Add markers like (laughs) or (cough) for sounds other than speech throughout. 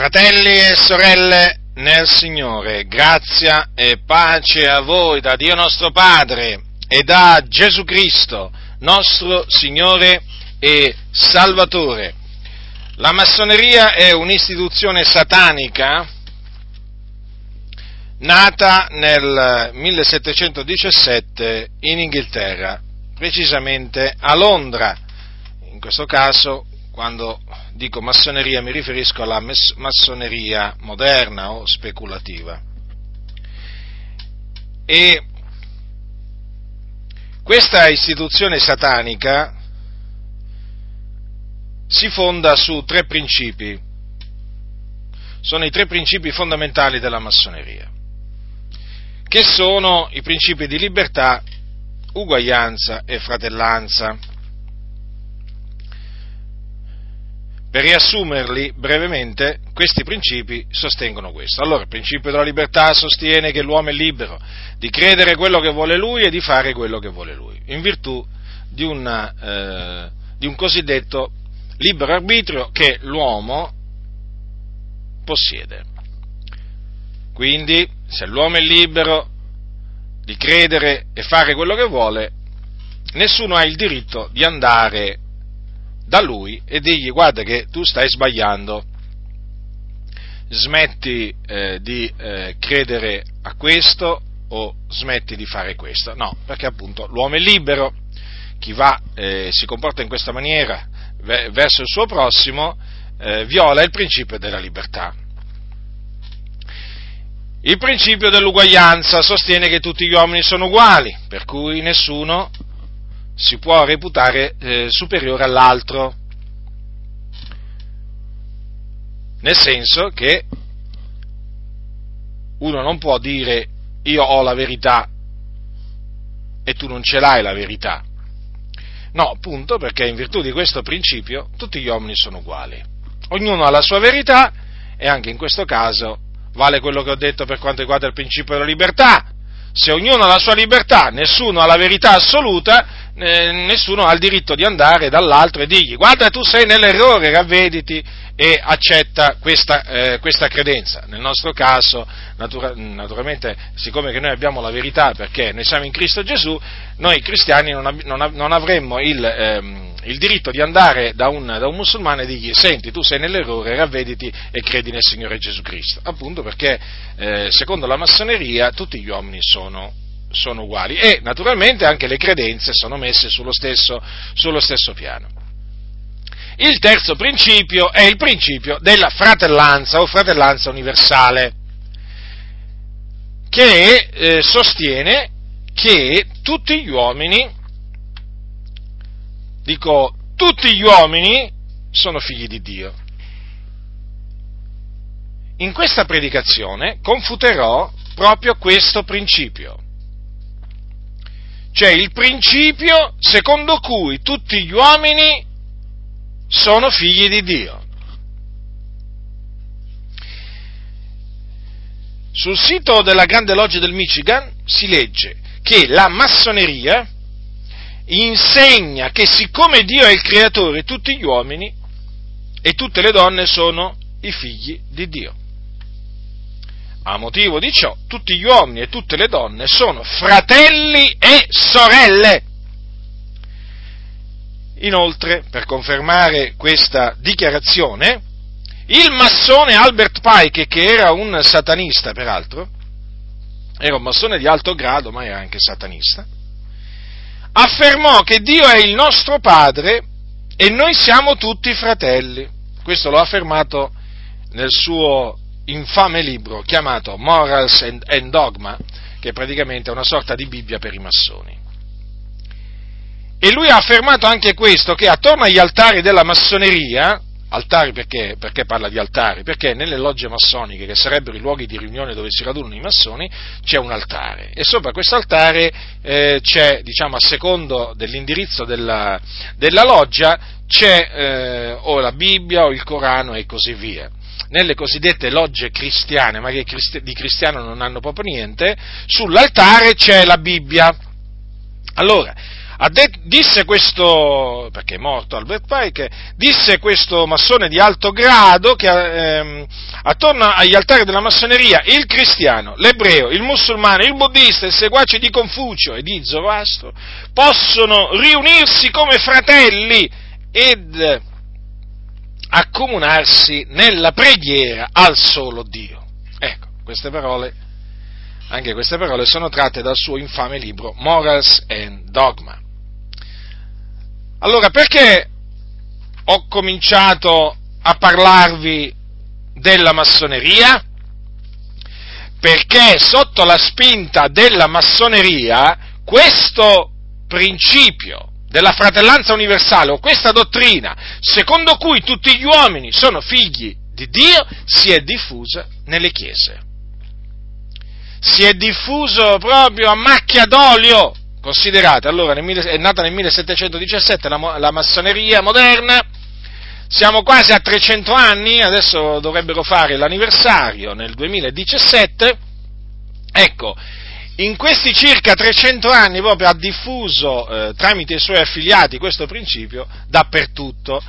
Fratelli e sorelle nel Signore, grazia e pace a voi da Dio nostro Padre e da Gesù Cristo, nostro Signore e Salvatore. La massoneria è un'istituzione satanica nata nel 1717 in Inghilterra, precisamente a Londra. In questo caso, quando dico massoneria mi riferisco alla massoneria moderna o speculativa. E questa istituzione satanica si fonda su tre principi, sono i tre principi fondamentali della massoneria, che sono i principi di libertà, uguaglianza e fratellanza. Per riassumerli brevemente, questi principi sostengono questo. Allora, il principio della libertà sostiene che l'uomo è libero di credere quello che vuole lui e di fare quello che vuole lui, in virtù di, una, eh, di un cosiddetto libero arbitrio che l'uomo possiede. Quindi, se l'uomo è libero di credere e fare quello che vuole, nessuno ha il diritto di andare da lui e digli guarda che tu stai sbagliando, smetti eh, di eh, credere a questo o smetti di fare questo. No, perché appunto l'uomo è libero, chi va e eh, si comporta in questa maniera verso il suo prossimo eh, viola il principio della libertà. Il principio dell'uguaglianza sostiene che tutti gli uomini sono uguali, per cui nessuno si può reputare eh, superiore all'altro. Nel senso che uno non può dire io ho la verità e tu non ce l'hai la verità. No, appunto perché in virtù di questo principio tutti gli uomini sono uguali. Ognuno ha la sua verità e anche in questo caso vale quello che ho detto per quanto riguarda il principio della libertà. Se ognuno ha la sua libertà, nessuno ha la verità assoluta, eh, nessuno ha il diritto di andare dall'altro e dirgli guarda tu sei nell'errore, ravvediti e accetta questa, eh, questa credenza. Nel nostro caso, natura, naturalmente, siccome noi abbiamo la verità perché noi siamo in Cristo Gesù, noi cristiani non, ab- non, ab- non avremmo il, ehm, il, diritto di andare da un, da un musulmano e dirgli senti tu sei nell'errore, ravvediti e credi nel Signore Gesù Cristo. Appunto perché eh, secondo la massoneria tutti gli uomini sono sono uguali e naturalmente anche le credenze sono messe sullo stesso, sullo stesso piano. Il terzo principio è il principio della fratellanza o fratellanza universale, che eh, sostiene che tutti gli uomini, dico tutti gli uomini, sono figli di Dio. In questa predicazione confuterò proprio questo principio cioè il principio secondo cui tutti gli uomini sono figli di Dio. Sul sito della Grande Loggia del Michigan si legge che la massoneria insegna che siccome Dio è il creatore, tutti gli uomini e tutte le donne sono i figli di Dio. A motivo di ciò, tutti gli uomini e tutte le donne sono fratelli e sorelle. Inoltre, per confermare questa dichiarazione, il massone Albert Pike, che era un satanista peraltro, era un massone di alto grado, ma era anche satanista, affermò che Dio è il nostro Padre e noi siamo tutti fratelli. Questo l'ho affermato nel suo infame libro chiamato Morals and Dogma, che praticamente è una sorta di Bibbia per i massoni. E lui ha affermato anche questo, che attorno agli altari della massoneria, altari perché, perché parla di altari? Perché nelle logge massoniche, che sarebbero i luoghi di riunione dove si radunano i massoni, c'è un altare e sopra questo altare eh, c'è, diciamo, a secondo dell'indirizzo della, della loggia, c'è eh, o la Bibbia o il Corano e così via nelle cosiddette logge cristiane, ma che di cristiano non hanno proprio niente, sull'altare c'è la Bibbia. Allora, de- disse questo, perché è morto Albert Pike, disse questo massone di alto grado che ehm, attorno agli altari della massoneria il cristiano, l'ebreo, il musulmano, il buddista, il seguace di Confucio e di Zoroastro possono riunirsi come fratelli ed accomunarsi nella preghiera al solo Dio. Ecco, queste parole, anche queste parole sono tratte dal suo infame libro Morals and Dogma. Allora, perché ho cominciato a parlarvi della massoneria? Perché sotto la spinta della massoneria questo principio della fratellanza universale o questa dottrina secondo cui tutti gli uomini sono figli di Dio si è diffusa nelle chiese. Si è diffuso proprio a macchia d'olio. Considerate, allora è nata nel 1717 la, la massoneria moderna, siamo quasi a 300 anni, adesso dovrebbero fare l'anniversario nel 2017. Ecco, in questi circa 300 anni proprio ha diffuso eh, tramite i suoi affiliati questo principio dappertutto,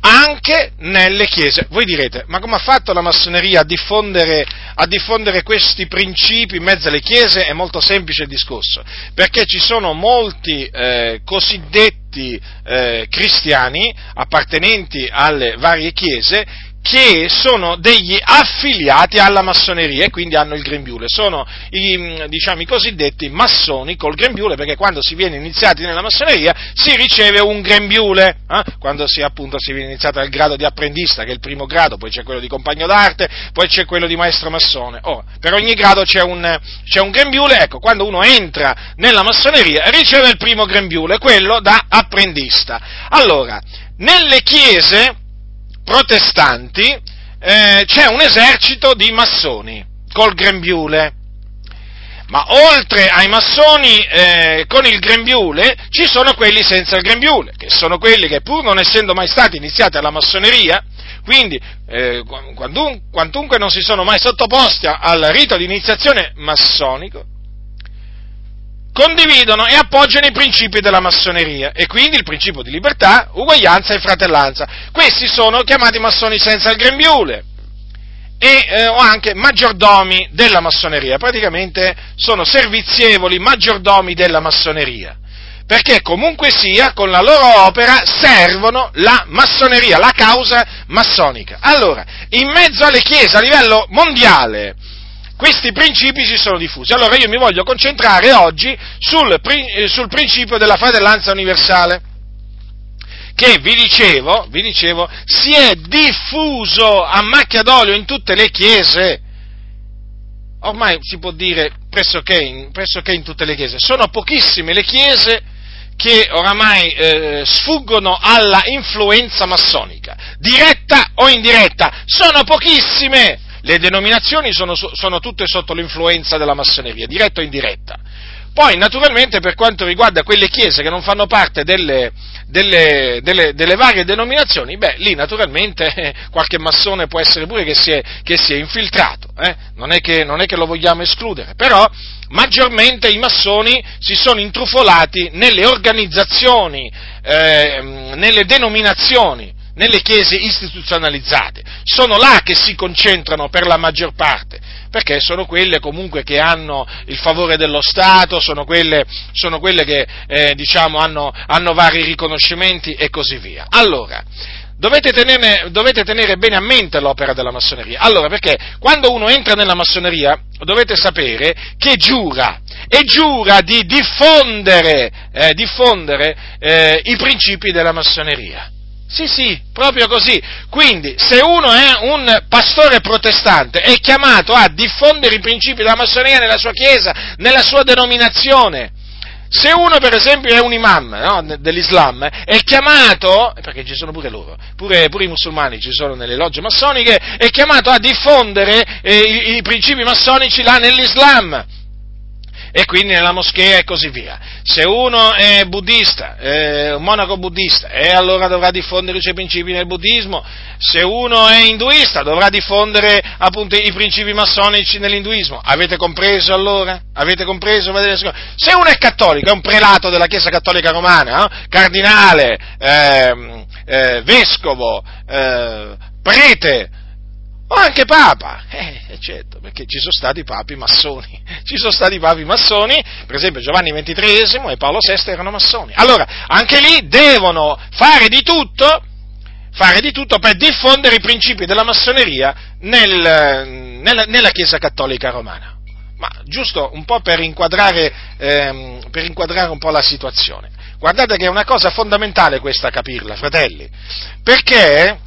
anche nelle chiese. Voi direte, ma come ha fatto la massoneria a diffondere, a diffondere questi principi in mezzo alle chiese? È molto semplice il discorso, perché ci sono molti eh, cosiddetti eh, cristiani appartenenti alle varie chiese che sono degli affiliati alla massoneria e quindi hanno il grembiule, sono i, diciamo, i cosiddetti massoni col grembiule perché quando si viene iniziati nella massoneria si riceve un grembiule, eh? quando si, appunto, si viene iniziati al grado di apprendista che è il primo grado, poi c'è quello di compagno d'arte, poi c'è quello di maestro massone, oh, per ogni grado c'è un, c'è un grembiule, ecco, quando uno entra nella massoneria riceve il primo grembiule, quello da apprendista. Allora, nelle chiese protestanti eh, c'è un esercito di massoni col grembiule. Ma oltre ai massoni eh, con il grembiule ci sono quelli senza il grembiule, che sono quelli che pur non essendo mai stati iniziati alla massoneria, quindi eh, quantunque non si sono mai sottoposti al rito di iniziazione massonico, condividono e appoggiano i principi della massoneria e quindi il principio di libertà, uguaglianza e fratellanza. Questi sono chiamati massoni senza il grembiule e eh, o anche maggiordomi della massoneria, praticamente sono servizievoli maggiordomi della massoneria, perché comunque sia con la loro opera servono la massoneria, la causa massonica. Allora, in mezzo alle chiese a livello mondiale, questi principi si sono diffusi. Allora io mi voglio concentrare oggi sul, eh, sul principio della fratellanza universale che vi dicevo, vi dicevo, si è diffuso a macchia d'olio in tutte le chiese. Ormai si può dire pressoché in, pressoché in tutte le chiese. Sono pochissime le chiese che oramai eh, sfuggono alla influenza massonica, diretta o indiretta. Sono pochissime. Le denominazioni sono, sono tutte sotto l'influenza della massoneria, diretta o indiretta. Poi, naturalmente, per quanto riguarda quelle chiese che non fanno parte delle, delle, delle, delle varie denominazioni, beh, lì naturalmente (laughs) qualche massone può essere pure che si è, che si è infiltrato, eh? non, è che, non, è che, lo vogliamo escludere, però maggiormente i massoni si sono intrufolati nelle organizzazioni, eh, nelle denominazioni nelle chiese istituzionalizzate, sono là che si concentrano per la maggior parte, perché sono quelle comunque che hanno il favore dello Stato, sono quelle, sono quelle che eh, diciamo, hanno, hanno vari riconoscimenti e così via. Allora, Dovete tenere, dovete tenere, bene a mente l'opera della massoneria. Allora, perché quando uno entra nella massoneria dovete sapere che giura, e giura di diffondere, eh, diffondere eh, i principi della massoneria. Sì, sì, proprio così. Quindi, se uno è un pastore protestante, è chiamato a diffondere i principi della massoneria nella sua chiesa, nella sua denominazione. Se uno, per esempio, è un imam no, dell'Islam, è chiamato, perché ci sono pure loro, pure, pure, i musulmani ci sono nelle logge massoniche, è chiamato a diffondere eh, i, i principi massonici là nell'Islam e quindi nella moschea e così via. Se uno è buddista, eh, un monaco buddista, e allora dovrà diffondere i suoi principi nel buddismo, se uno è induista dovrà diffondere appunto i principi massonici nell'induismo. Avete compreso allora? Avete compreso? Se uno è cattolico, è un prelato della Chiesa Cattolica Romana, eh? cardinale, eh, eh, vescovo, eh, prete, o anche papa, eh, certo, perché ci sono stati papi massoni, (laughs) ci sono stati papi massoni, per esempio Giovanni XXIII e Paolo VI erano massoni. Allora, anche lì devono fare di tutto, fare di tutto per diffondere i principi della massoneria nel, nella, nella Chiesa Cattolica Romana. Ma giusto un po' per inquadrare, ehm, per inquadrare un po' la situazione. Guardate che è una cosa fondamentale questa capirla, fratelli, perché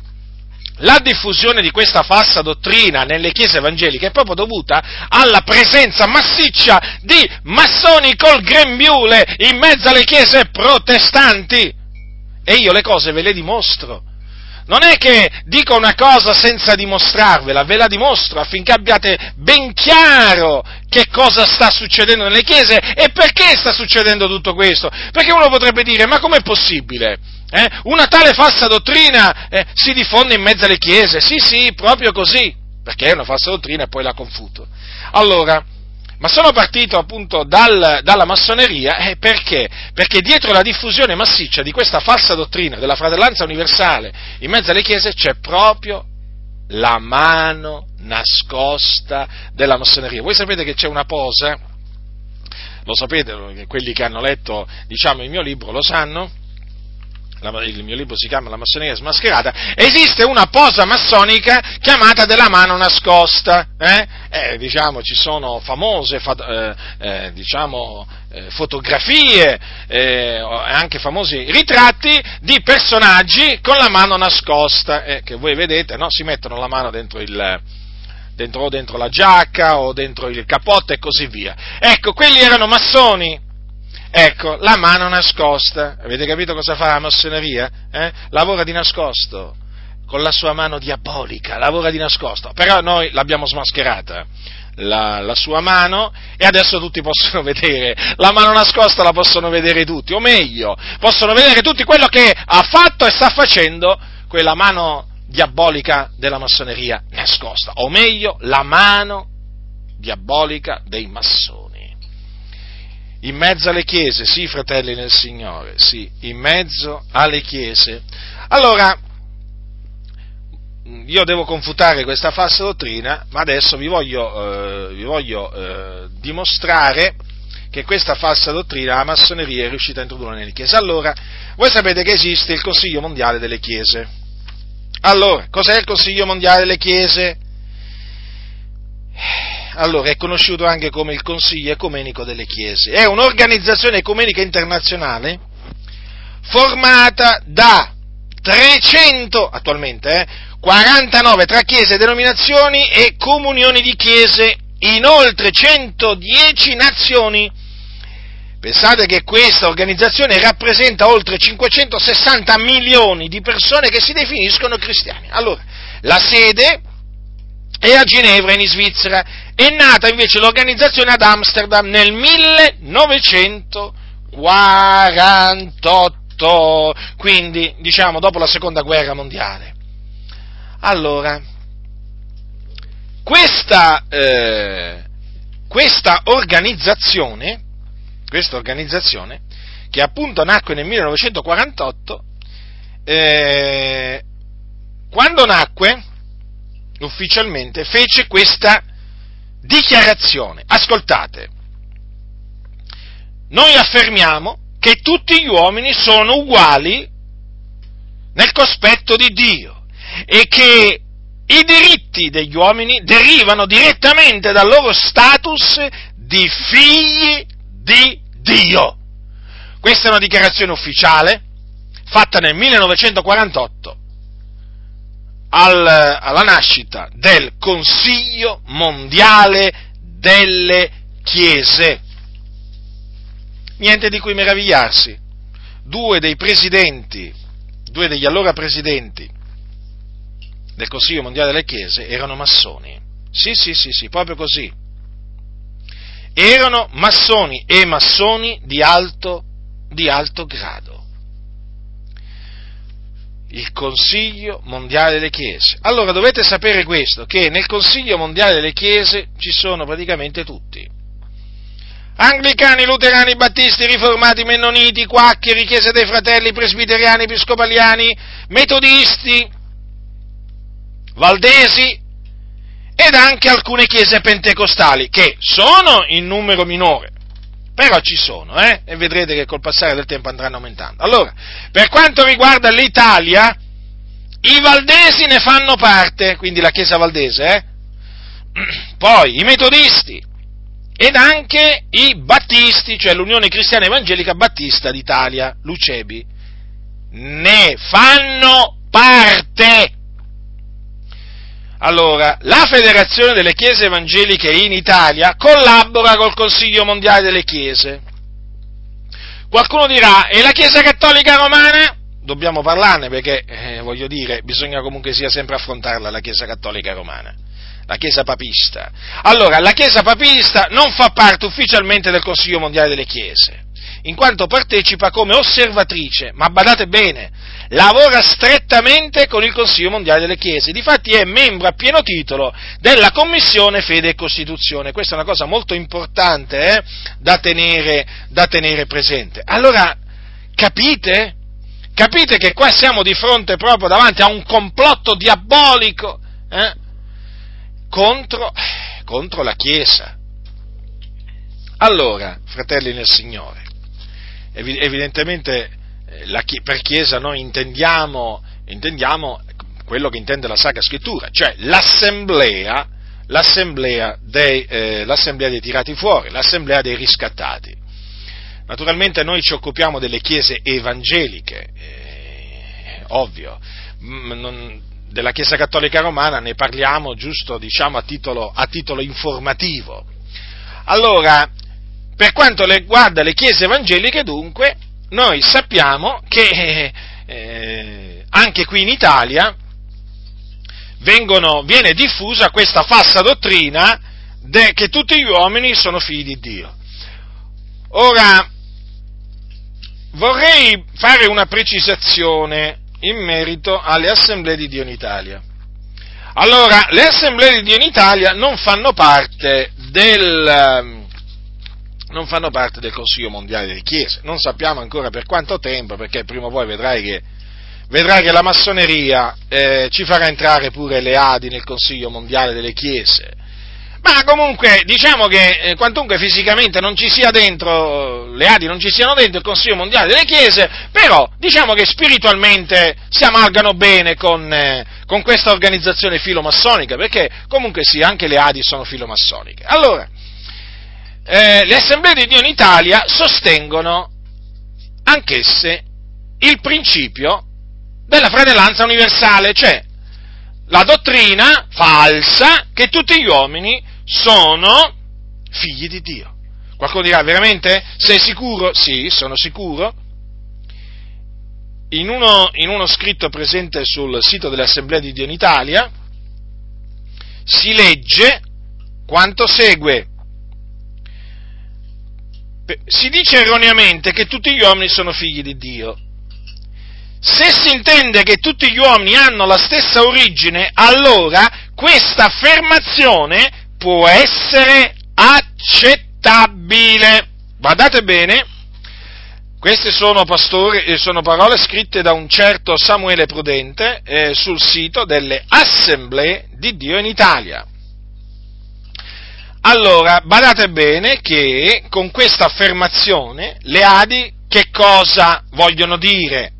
la diffusione di questa falsa dottrina nelle chiese evangeliche è proprio dovuta alla presenza massiccia di massoni col grembiule in mezzo alle chiese protestanti. E io le cose ve le dimostro. Non è che dico una cosa senza dimostrarvela, ve la dimostro affinché abbiate ben chiaro che cosa sta succedendo nelle chiese e perché sta succedendo tutto questo. Perché uno potrebbe dire, ma com'è possibile? Eh? Una tale falsa dottrina eh, si diffonde in mezzo alle chiese. Sì, sì, proprio così, perché è una falsa dottrina e poi la confuto. Allora, ma sono partito appunto dal, dalla massoneria eh, perché? Perché dietro la diffusione massiccia di questa falsa dottrina della fratellanza universale in mezzo alle chiese c'è proprio la mano nascosta della massoneria. Voi sapete che c'è una posa, lo sapete, quelli che hanno letto diciamo, il mio libro lo sanno, il mio libro si chiama La massoneria smascherata, esiste una posa massonica chiamata della mano nascosta. Eh? Eh, diciamo, ci sono famose eh, eh, diciamo, eh, fotografie e anche famosi ritratti di personaggi con la mano nascosta, eh, che voi vedete, no? si mettono la mano dentro il, dentro, dentro, la giacca o dentro il cappotto e così via. Ecco, quelli erano massoni, Ecco, la mano nascosta, avete capito cosa fa la massoneria? Eh? Lavora di nascosto, con la sua mano diabolica, lavora di nascosto, però noi l'abbiamo smascherata. La, la, sua mano e adesso tutti possono (laughs) vedere, la mano nascosta la possono vedere tutti, o meglio, possono vedere tutti quello che ha fatto e sta facendo quella mano diabolica della massoneria nascosta, o meglio, la mano diabolica dei massoni in mezzo alle chiese, sì fratelli nel Signore, sì, in mezzo alle chiese. Allora, io devo confutare questa falsa dottrina, ma adesso vi voglio, eh, vi voglio eh, dimostrare che questa falsa dottrina la massoneria è riuscita a introdurre nelle chiese. Allora, voi sapete che esiste il Consiglio Mondiale delle Chiese. Allora, cos'è il Consiglio Mondiale delle Chiese? Allora è conosciuto anche come il Consiglio Ecumenico delle Chiese. È un'organizzazione ecumenica internazionale formata da 300, attualmente, eh, 49 tra chiese, denominazioni e comunioni di chiese in oltre 110 nazioni. Pensate che questa organizzazione rappresenta oltre 560 milioni di persone che si definiscono cristiani. Allora, la sede è a Ginevra in Svizzera. È nata invece l'organizzazione ad Amsterdam nel 1948, quindi diciamo dopo la seconda guerra mondiale. Allora, questa, eh, questa organizzazione, questa organizzazione, che appunto nacque nel 1948, eh, quando nacque, ufficialmente, fece questa dichiarazione. Ascoltate, noi affermiamo che tutti gli uomini sono uguali nel cospetto di Dio e che i diritti degli uomini derivano direttamente dal loro status di figli di Dio. Questa è una dichiarazione ufficiale fatta nel 1948 al, alla nascita del Consiglio mondiale delle Chiese. Niente di cui meravigliarsi. Due dei presidenti, due degli allora presidenti del Consiglio mondiale delle Chiese erano massoni. Sì, sì, sì, sì, proprio così. erano massoni e massoni di alto, di alto grado. Il Consiglio Mondiale delle Chiese. Allora dovete sapere questo, che nel Consiglio Mondiale delle Chiese ci sono praticamente tutti. Anglicani, luterani, battisti, riformati, mennoniti, quaccheri, chiese dei fratelli, presbiteriani, episcopaliani, metodisti, valdesi ed anche alcune chiese pentecostali, che sono in numero minore, però ci sono, eh? E vedrete che col passare del tempo andranno aumentando. Allora, per quanto riguarda l'Italia, i valdesi ne fanno parte, quindi la chiesa valdese, eh? (clears throat) Poi i metodisti ed anche i battisti, cioè l'Unione Cristiana Evangelica Battista d'Italia, l'UCEBI, ne fanno parte. Allora, la Federazione delle Chiese Evangeliche in Italia collabora col Consiglio Mondiale delle Chiese. Qualcuno dirà, e la Chiesa Cattolica Romana? Dobbiamo parlarne perché, eh, voglio dire, bisogna comunque sia sempre affrontarla la Chiesa Cattolica Romana, la Chiesa Papista. Allora, la Chiesa Papista non fa parte ufficialmente del Consiglio Mondiale delle Chiese, in quanto partecipa come osservatrice, ma badate bene, lavora strettamente con il Consiglio Mondiale delle Chiese, difatti è membro a pieno titolo della Commissione Fede e Costituzione. Questa è una cosa molto importante eh, da, tenere, da tenere presente. Allora, capite? Capite che qua siamo di fronte proprio davanti a un complotto diabolico eh, contro, contro la Chiesa. Allora, fratelli nel Signore, evidentemente la, per Chiesa noi intendiamo, intendiamo, quello che intende la Sacra Scrittura, cioè l'assemblea, l'assemblea dei, eh, l'assemblea dei tirati fuori, l'assemblea dei riscattati. Naturalmente noi ci occupiamo delle chiese evangeliche, eh, ovvio, non, della Chiesa Cattolica Romana ne parliamo giusto diciamo, a, titolo, a titolo informativo. Allora, per quanto riguarda le chiese evangeliche, dunque, noi sappiamo che eh, anche qui in Italia vengono, viene diffusa questa falsa dottrina de, che tutti gli uomini sono figli di Dio. Ora, vorrei fare una precisazione in merito alle assemblee di Dio in Italia. Allora, le assemblee di Dio in Italia non fanno parte del, non fanno parte del Consiglio Mondiale delle Chiese. Non sappiamo ancora per quanto tempo, perché prima o poi vedrai che, vedrai che la massoneria eh, ci farà entrare pure le Adi nel Consiglio Mondiale delle Chiese. Ma comunque diciamo che eh, quantunque fisicamente non ci sia dentro, le Adi non ci siano dentro il Consiglio Mondiale delle Chiese, però diciamo che spiritualmente si amalgano bene con, eh, con questa organizzazione filomassonica, perché comunque sì, anche le Adi sono filomassoniche. Allora, eh, le assemblee di Dio in Italia sostengono anch'esse il principio della fratellanza universale, cioè la dottrina falsa che tutti gli uomini sono figli di Dio. Qualcuno dirà, veramente? Sei sicuro? Sì, sono sicuro. In uno, in uno scritto presente sul sito dell'Assemblea di Dio in Italia si legge quanto segue si dice erroneamente che tutti gli uomini sono figli di Dio. Se si intende che tutti gli uomini hanno la stessa origine, allora questa affermazione può essere accettabile. Guardate bene, queste sono, pastori, eh, sono parole scritte da un certo Samuele Prudente eh, sul sito delle Assemblee di Dio in Italia. Allora, badate bene che con questa affermazione le Adi che cosa vogliono dire?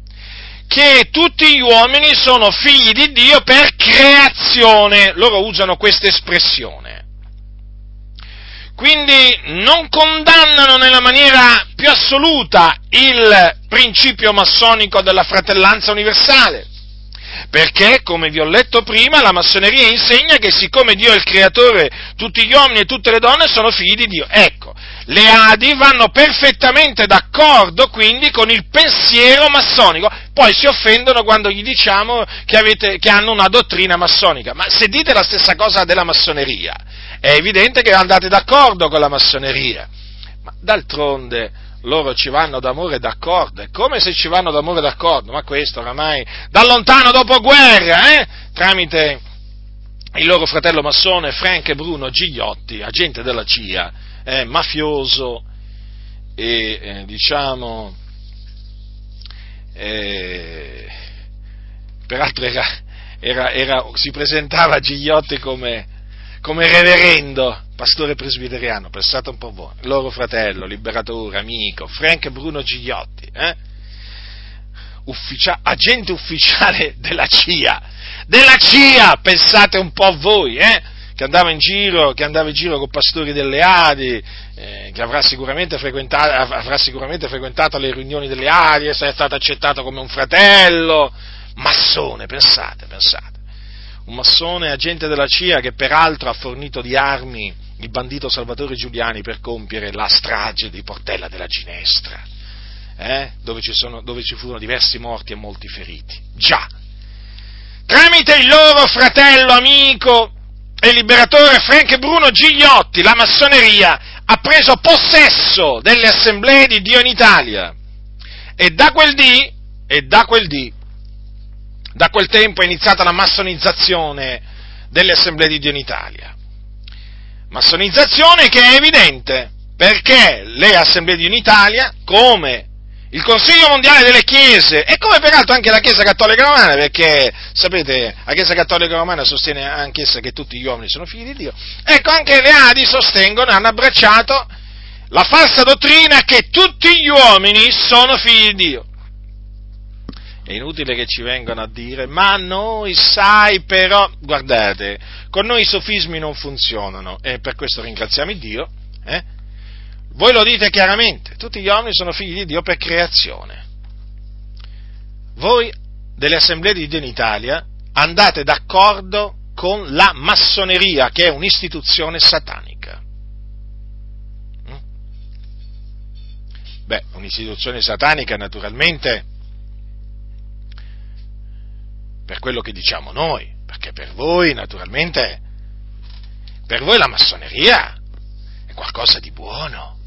Che tutti gli uomini sono figli di Dio per creazione, loro usano questa espressione. Quindi non condannano nella maniera più assoluta il principio massonico della fratellanza universale, perché, come vi ho letto prima, la massoneria insegna che siccome Dio è il creatore, tutti gli uomini e tutte le donne sono figli di Dio. Ecco, le Adi vanno perfettamente d'accordo quindi con il pensiero massonico, poi si offendono quando gli diciamo che, avete, che hanno una dottrina massonica, ma se dite la stessa cosa della massoneria, è evidente che andate d'accordo con la massoneria. Ma d'altronde loro ci vanno d'amore d'accordo, è come se ci vanno d'amore d'accordo, ma questo oramai da lontano dopo guerra, eh? tramite il loro fratello massone Frank Bruno Gigliotti, agente della CIA, eh, mafioso e eh, diciamo, eh, peraltro era, era, era, si presentava a Gigliotti come, come reverendo, pastore presbiteriano, pensate un po' voi, loro fratello, liberatore, amico, Frank Bruno Gigliotti, eh? Ufficia- agente ufficiale della CIA, della CIA, pensate un po' voi, eh? che andava in giro, che andava in giro con pastori delle Adi, eh, che avrà sicuramente, avrà sicuramente, frequentato le riunioni delle Adi, e sarà stato accettato come un fratello, massone, pensate, pensate. Un massone agente della CIA che peraltro ha fornito di armi il bandito Salvatore Giuliani per compiere la strage di Portella della Ginestra, eh? dove, ci sono, dove ci furono diversi morti e molti feriti. Già, tramite il loro fratello amico e liberatore Frank Bruno Gigliotti, la massoneria ha preso possesso delle assemblee di Dio in Italia e da quel dì, e da quel dì, da quel tempo è iniziata la massonizzazione delle assemblee di Dio in Italia. Massonizzazione che è evidente perché le assemblee di Dio in Italia, come il Consiglio Mondiale delle Chiese e come peraltro anche la Chiesa Cattolica Romana, perché sapete, la Chiesa Cattolica Romana sostiene anch'essa che tutti gli uomini sono figli di Dio, ecco anche le Adi sostengono, hanno abbracciato la falsa dottrina che tutti gli uomini sono figli di Dio. È inutile che ci vengano a dire, ma noi sai però, guardate, con noi i sofismi non funzionano e per questo ringraziamo Dio, eh? Voi lo dite chiaramente, tutti gli uomini sono figli di Dio per creazione. Voi delle assemblee di Dio in Italia andate d'accordo con la massoneria, che è un'istituzione satanica. Mm? Beh, un'istituzione satanica naturalmente per quello che diciamo noi, perché per voi naturalmente, per voi la massoneria è qualcosa di buono.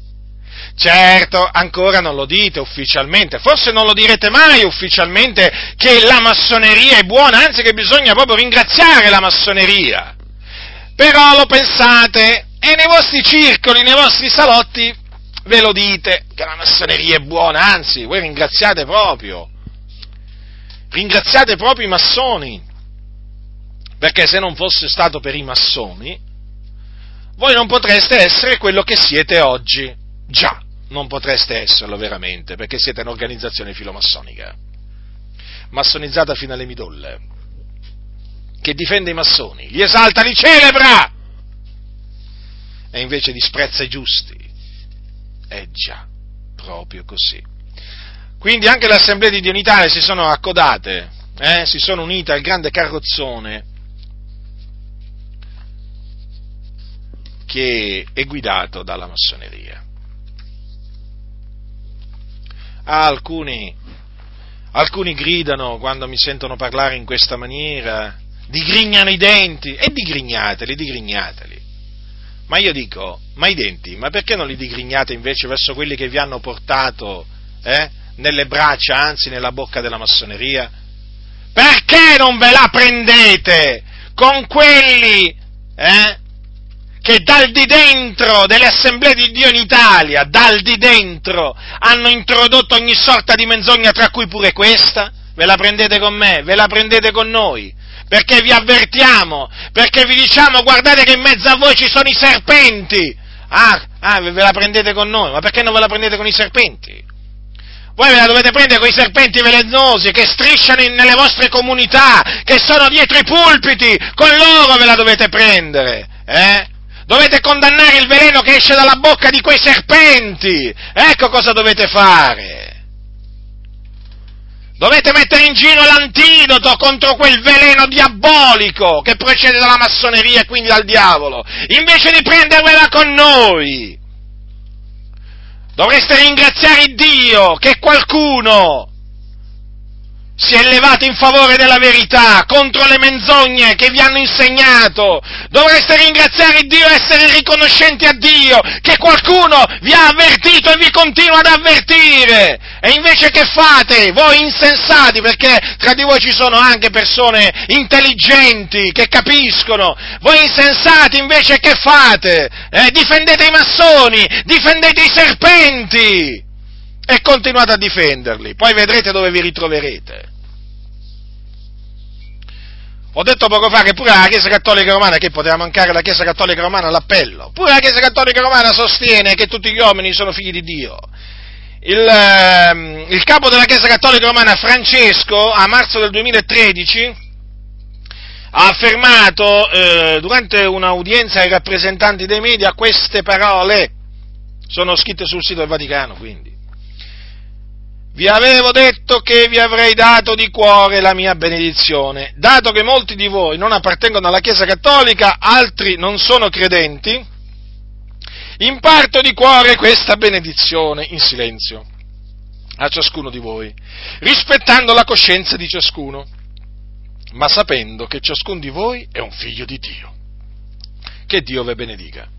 Certo, ancora non lo dite ufficialmente, forse non lo direte mai ufficialmente che la massoneria è buona, anzi che bisogna proprio ringraziare la massoneria. Però lo pensate e nei vostri circoli, nei vostri salotti ve lo dite che la massoneria è buona, anzi voi ringraziate proprio. Ringraziate proprio i massoni, perché se non fosse stato per i massoni, voi non potreste essere quello che siete oggi. Già, non potreste esserlo veramente, perché siete un'organizzazione filomassonica, massonizzata fino alle midolle, che difende i massoni, li esalta, li celebra, e invece disprezza i giusti. Eh già, proprio così. Quindi anche le assemblee di Dionitale si sono accodate, eh, si sono unite al grande carrozzone che è guidato dalla massoneria. Alcuni, alcuni gridano quando mi sentono parlare in questa maniera, digrignano i denti, e digrignateli, digrignateli. Ma io dico, ma i denti, ma perché non li digrignate invece verso quelli che vi hanno portato eh, nelle braccia, anzi nella bocca della massoneria? Perché non ve la prendete con quelli eh, che dal di dentro delle assemblee di Dio in Italia, dal di dentro, hanno introdotto ogni sorta di menzogna, tra cui pure questa? Ve la prendete con me? Ve la prendete con noi? Perché vi avvertiamo, perché vi diciamo guardate che in mezzo a voi ci sono i serpenti. Ah, ah, ve la prendete con noi, ma perché non ve la prendete con i serpenti? Voi ve la dovete prendere con i serpenti velenosi che strisciano in, nelle vostre comunità, che sono dietro i pulpiti, con loro ve la dovete prendere, eh? Dovete condannare il veleno che esce dalla bocca di quei serpenti. Ecco cosa dovete fare. Dovete mettere in giro l'antidoto contro quel veleno diabolico che procede dalla massoneria e quindi dal diavolo, invece di prendervela con noi. Dovreste ringraziare Dio che qualcuno si è levato in favore della verità, contro le menzogne che vi hanno insegnato. Dovreste ringraziare Dio e essere riconoscenti a Dio che qualcuno vi ha avvertito e vi continua ad avvertire. E invece che fate? Voi insensati, perché tra di voi ci sono anche persone intelligenti che capiscono. Voi insensati invece che fate? Eh, difendete i massoni, difendete i serpenti e continuate a difenderli, poi vedrete dove vi ritroverete. Ho detto poco fa che pure la Chiesa Cattolica Romana, che poteva mancare la Chiesa Cattolica Romana all'appello, pure la Chiesa Cattolica Romana sostiene che tutti gli uomini sono figli di Dio. Il, eh, il capo della Chiesa Cattolica Romana, Francesco, a marzo del 2013, ha affermato eh, durante un'udienza ai rappresentanti dei media queste parole, sono scritte sul sito del Vaticano quindi. Vi avevo detto che vi avrei dato di cuore la mia benedizione. Dato che molti di voi non appartengono alla Chiesa Cattolica, altri non sono credenti, imparto di cuore questa benedizione in silenzio a ciascuno di voi, rispettando la coscienza di ciascuno, ma sapendo che ciascuno di voi è un figlio di Dio. Che Dio vi benedica.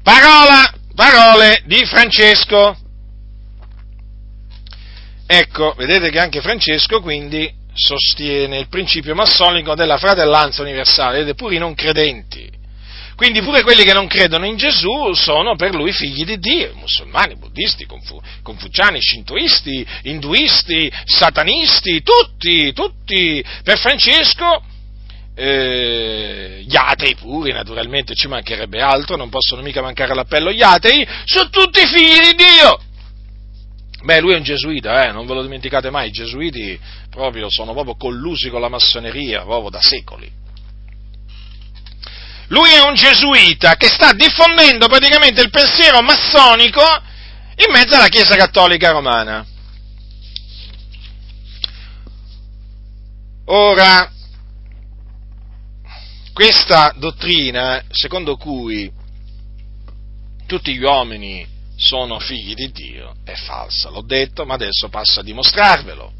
Parola, parole di Francesco Ecco, vedete che anche Francesco quindi sostiene il principio massonico della fratellanza universale, vedete, pure i non credenti. Quindi pure quelli che non credono in Gesù sono per lui figli di Dio, musulmani, buddisti, confu- confuciani, shintoisti, induisti, satanisti, tutti, tutti. Per Francesco, eh, gli atei pure, naturalmente, ci mancherebbe altro, non possono mica mancare all'appello gli atei, sono tutti figli di Dio. Beh, lui è un gesuita, eh, non ve lo dimenticate mai, i gesuiti proprio, sono proprio collusi con la massoneria, proprio da secoli. Lui è un gesuita che sta diffondendo praticamente il pensiero massonico in mezzo alla Chiesa Cattolica Romana. Ora, questa dottrina, secondo cui tutti gli uomini sono figli di Dio è falsa. L'ho detto, ma adesso passo a dimostrarvelo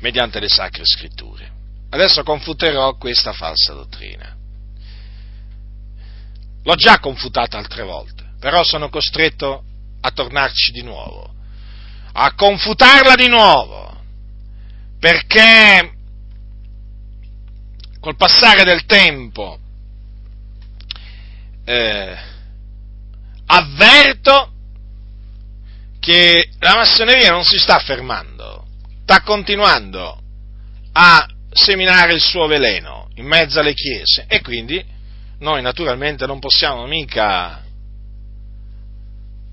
mediante le sacre scritture. Adesso confuterò questa falsa dottrina. L'ho già confutata altre volte, però sono costretto a tornarci di nuovo, a confutarla di nuovo, perché col passare del tempo eh, avverto che la massoneria non si sta fermando, sta continuando a seminare il suo veleno in mezzo alle chiese e quindi noi naturalmente non possiamo mica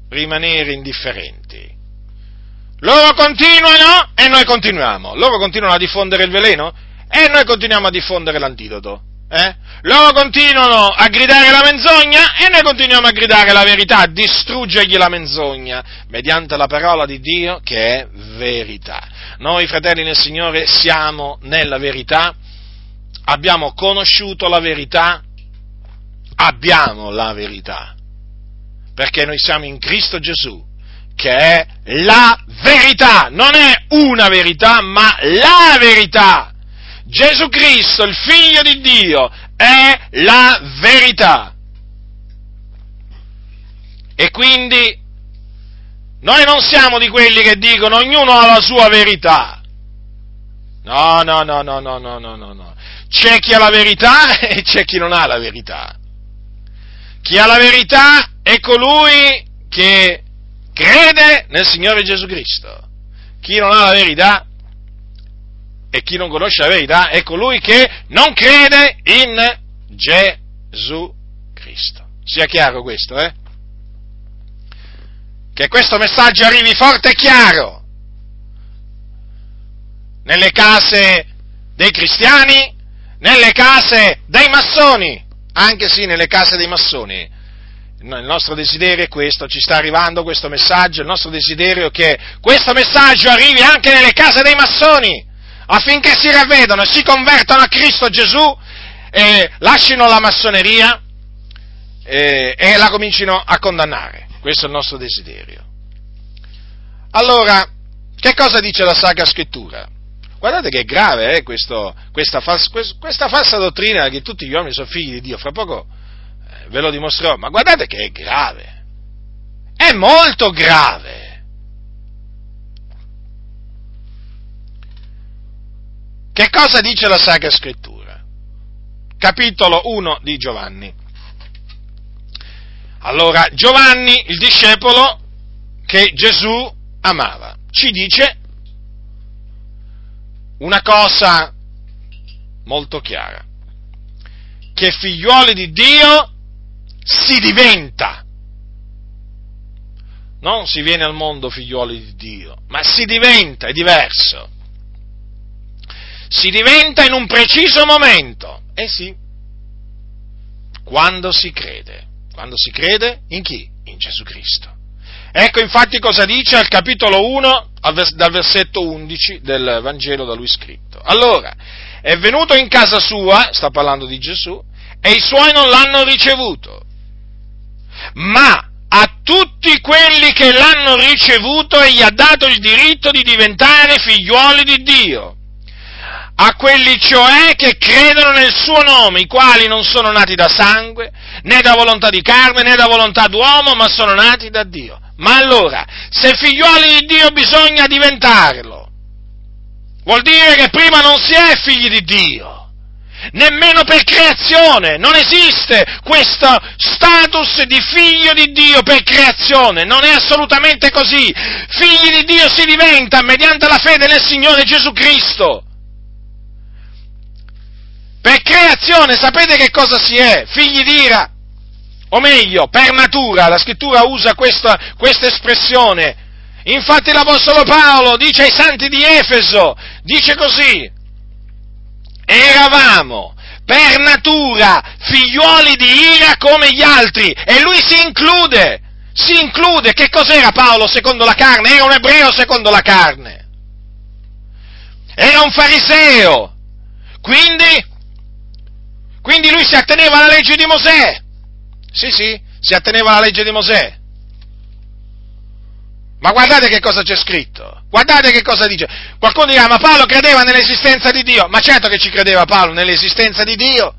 rimanere indifferenti. Loro continuano e noi continuiamo. Loro continuano a diffondere il veleno e noi continuiamo a diffondere l'antidoto. Eh? Loro continuano a gridare la menzogna e noi continuiamo a gridare la verità, a distruggergli la menzogna mediante la parola di Dio che è verità. Noi, fratelli nel Signore, siamo nella verità, abbiamo conosciuto la verità, abbiamo la verità, perché noi siamo in Cristo Gesù, che è la verità, non è una verità, ma la verità. Gesù Cristo, il figlio di Dio, è la verità. E quindi noi non siamo di quelli che dicono ognuno ha la sua verità. No, no, no, no, no, no, no, no. C'è chi ha la verità (laughs) e c'è chi non ha la verità. Chi ha la verità è colui che crede nel Signore Gesù Cristo. Chi non ha la verità e chi non conosce la verità è colui che non crede in Gesù Cristo. Sia chiaro questo, eh? Che questo messaggio arrivi forte e chiaro nelle case dei cristiani, nelle case dei massoni, anche sì nelle case dei massoni. Il nostro desiderio è questo, ci sta arrivando questo messaggio, il nostro desiderio è che questo messaggio arrivi anche nelle case dei massoni affinché si ravvedano e si convertano a Cristo Gesù e lasciano la massoneria e, e la comincino a condannare. Questo è il nostro desiderio. Allora, Che cosa dice la Sacra Scrittura? Guardate che è grave eh, questo, questa, falsa, questa, falsa, dottrina che tutti gli uomini sono figli di Dio, fra poco eh, ve lo dimostrerò, ma guardate che è grave, è molto grave. Che cosa dice la Sacra Scrittura? Capitolo 1 di Giovanni. Allora, Giovanni, il discepolo che Gesù amava, ci dice una cosa molto chiara, che figliuoli di Dio si diventa. Non si viene al mondo figliuoli di Dio, ma si diventa, è diverso. Si diventa in un preciso momento. Eh sì, quando si crede. Quando si crede in chi? In Gesù Cristo. Ecco infatti cosa dice al capitolo 1, dal versetto 11 del Vangelo da lui scritto. Allora, è venuto in casa sua, sta parlando di Gesù, e i suoi non l'hanno ricevuto. Ma a tutti quelli che l'hanno ricevuto egli ha dato il diritto di diventare figliuoli di Dio. A quelli cioè che credono nel suo nome, i quali non sono nati da sangue, né da volontà di carne, né da volontà d'uomo, ma sono nati da Dio. Ma allora, se figlioli di Dio bisogna diventarlo, vuol dire che prima non si è figli di Dio nemmeno per creazione, non esiste questo status di figlio di Dio per creazione, non è assolutamente così. Figli di Dio si diventa mediante la fede nel Signore Gesù Cristo. Per creazione sapete che cosa si è? Figli di ira o meglio, per natura, la scrittura usa questa, questa espressione. Infatti l'Apostolo Paolo dice ai santi di Efeso, dice così, eravamo per natura figliuoli di ira come gli altri e lui si include, si include, che cos'era Paolo secondo la carne? Era un ebreo secondo la carne, era un fariseo, quindi, quindi lui si atteneva alla legge di Mosè, sì, sì, si atteneva alla legge di Mosè. Ma guardate che cosa c'è scritto, guardate che cosa dice. Qualcuno dirà, ma Paolo credeva nell'esistenza di Dio. Ma certo che ci credeva Paolo nell'esistenza di Dio.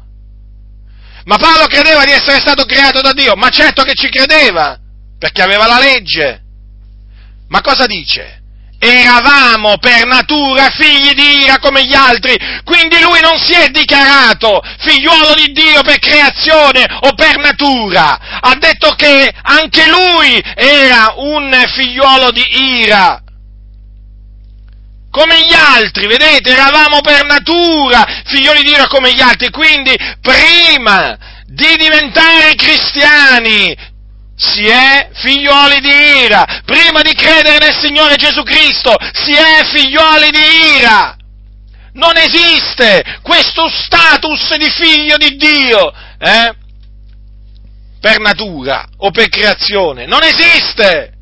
Ma Paolo credeva di essere stato creato da Dio. Ma certo che ci credeva, perché aveva la legge. Ma cosa dice? Eravamo per natura figli di ira come gli altri, quindi lui non si è dichiarato figliuolo di Dio per creazione o per natura, ha detto che anche lui era un figliuolo di ira. Come gli altri, vedete, eravamo per natura figlioli di ira come gli altri, quindi prima di diventare cristiani si è figlioli di ira. Prima di credere nel Signore Gesù Cristo, si è figlioli di ira. Non esiste questo status di figlio di Dio, eh? Per natura o per creazione. Non esiste!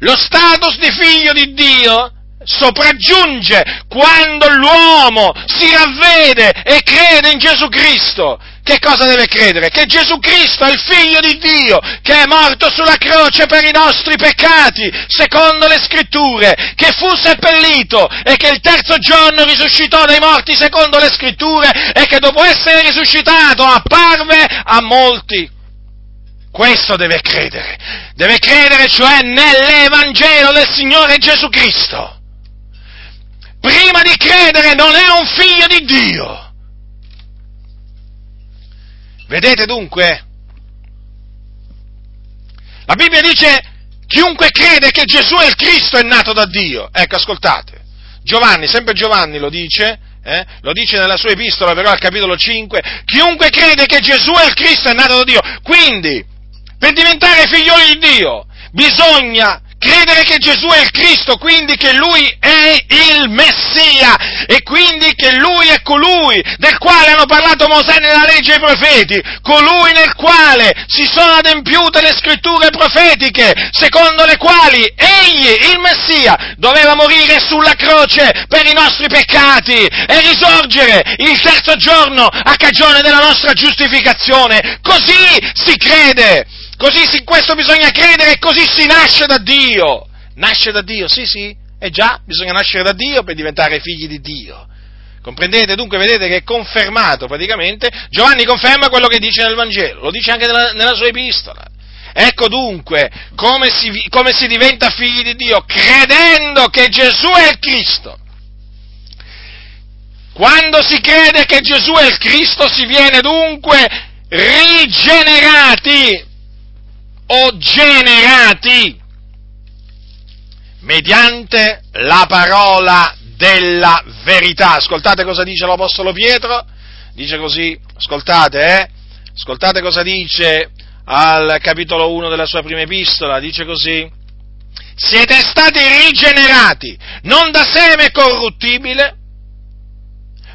Lo status di figlio di Dio sopraggiunge quando l'uomo si ravvede e crede in Gesù Cristo che cosa deve credere? Che Gesù Cristo è il figlio di Dio, che è morto sulla croce per i nostri peccati, secondo le scritture, che fu seppellito e che il terzo giorno risuscitò dai morti, secondo le scritture, e che dopo essere risuscitato apparve a molti. Questo deve credere, deve credere cioè nell'Evangelo del Signore Gesù Cristo. Prima di credere non è un figlio di Dio Vedete dunque? La Bibbia dice chiunque crede che Gesù è il Cristo è nato da Dio. Ecco, ascoltate. Giovanni, sempre Giovanni lo dice, eh? lo dice nella sua epistola però al capitolo 5, chiunque crede che Gesù è il Cristo è nato da Dio. Quindi, per diventare figlioli di Dio, bisogna credere che Gesù è il Cristo, quindi che Lui è il Messia e quindi che Lui è colui del quale hanno parlato Mosè nella legge e i profeti, colui nel quale si sono adempiute le scritture profetiche, secondo le quali Egli, il Messia, doveva morire sulla croce per i nostri peccati e risorgere il terzo giorno a cagione della nostra giustificazione. Così si crede Così in questo bisogna credere e così si nasce da Dio. Nasce da Dio, sì, sì, Eh già, bisogna nascere da Dio per diventare figli di Dio. Comprendete? Dunque vedete che è confermato praticamente, Giovanni conferma quello che dice nel Vangelo, lo dice anche nella, nella sua epistola. Ecco dunque come si, come si diventa figli di Dio, credendo che Gesù è il Cristo. Quando si crede che Gesù è il Cristo si viene dunque rigenerati o generati mediante la parola della verità. Ascoltate cosa dice l'Apostolo Pietro, dice così, ascoltate, eh? Ascoltate cosa dice al capitolo 1 della sua prima epistola, dice così, siete stati rigenerati, non da seme corruttibile,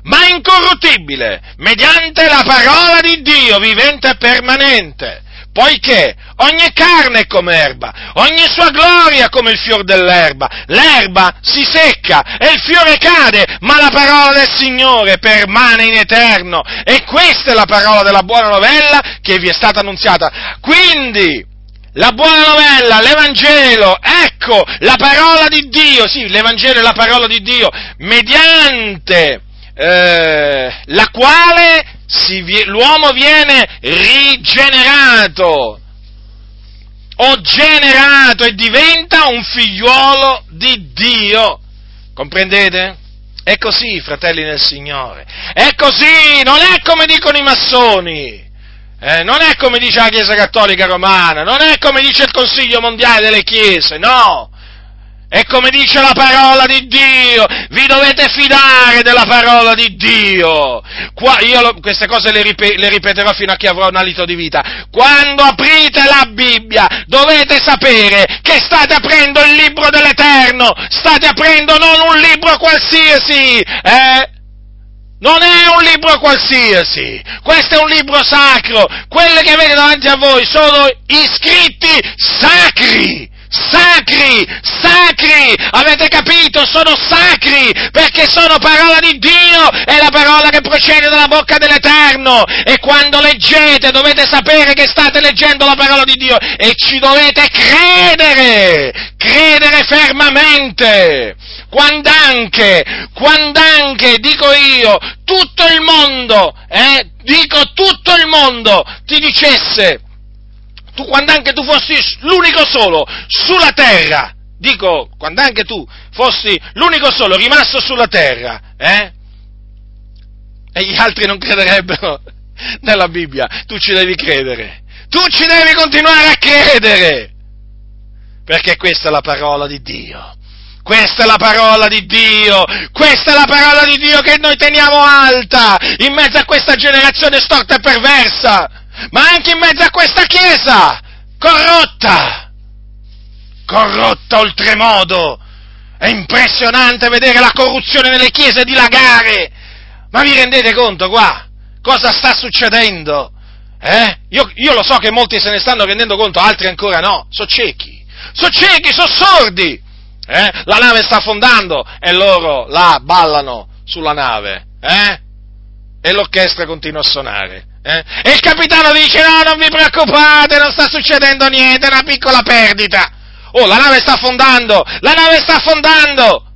ma incorruttibile, mediante la parola di Dio vivente e permanente poiché ogni carne è come erba, ogni sua gloria come il fior dell'erba, l'erba si secca e il fiore cade, ma la parola del Signore permane in eterno. E questa è la parola della buona novella che vi è stata annunziata. Quindi, la buona novella, l'Evangelo, ecco la parola di Dio, sì, l'Evangelo è la parola di Dio, mediante eh, la quale si, l'uomo viene rigenerato o generato e diventa un figliuolo di Dio. Comprendete? È così, fratelli nel Signore. È così, non è come dicono i massoni. Eh, non è come dice la Chiesa Cattolica Romana, non è come dice il Consiglio Mondiale delle Chiese, no. E come dice la parola di Dio, vi dovete fidare della parola di Dio. Qua, io lo, queste cose le, ripet, le, ripeterò fino a che avrò un alito di vita. Quando aprite la Bibbia dovete sapere che state aprendo il libro dell'Eterno, state aprendo non un libro qualsiasi, eh? Non è un libro qualsiasi, questo è un libro sacro. Quelle che avete davanti a voi sono iscritti sacri sacri, sacri, avete capito? Sono sacri perché sono parola di Dio, è la parola che procede dalla bocca dell'Eterno e quando leggete dovete sapere che state leggendo la parola di Dio e ci dovete credere, credere fermamente. Quando anche, quando anche, dico io, tutto il mondo, eh, dico tutto il mondo ti dicesse tu quando anche tu fossi l'unico solo sulla terra, dico, quando anche tu fossi l'unico solo rimasto sulla terra, eh? E gli altri non crederebbero (laughs) nella Bibbia, tu ci devi credere, tu ci devi continuare a credere, perché questa è la parola di Dio. Questa è la parola di Dio, questa è la parola di Dio che noi teniamo alta in mezzo a questa generazione storta e perversa ma anche in mezzo a questa Chiesa corrotta, corrotta oltremodo. È impressionante vedere la corruzione nelle chiese dilagare. Ma vi rendete conto qua? Cosa sta succedendo? Eh? Io, io, lo so che molti se ne stanno rendendo conto, altri ancora no. Sono ciechi. Sono ciechi, sono sordi. Eh? La nave sta affondando e loro là ballano sulla nave. Eh? E l'orchestra continua a suonare. Eh? E il capitano dice, no, non vi preoccupate, non sta succedendo niente, è una piccola perdita. Oh, la nave sta affondando, la nave sta affondando.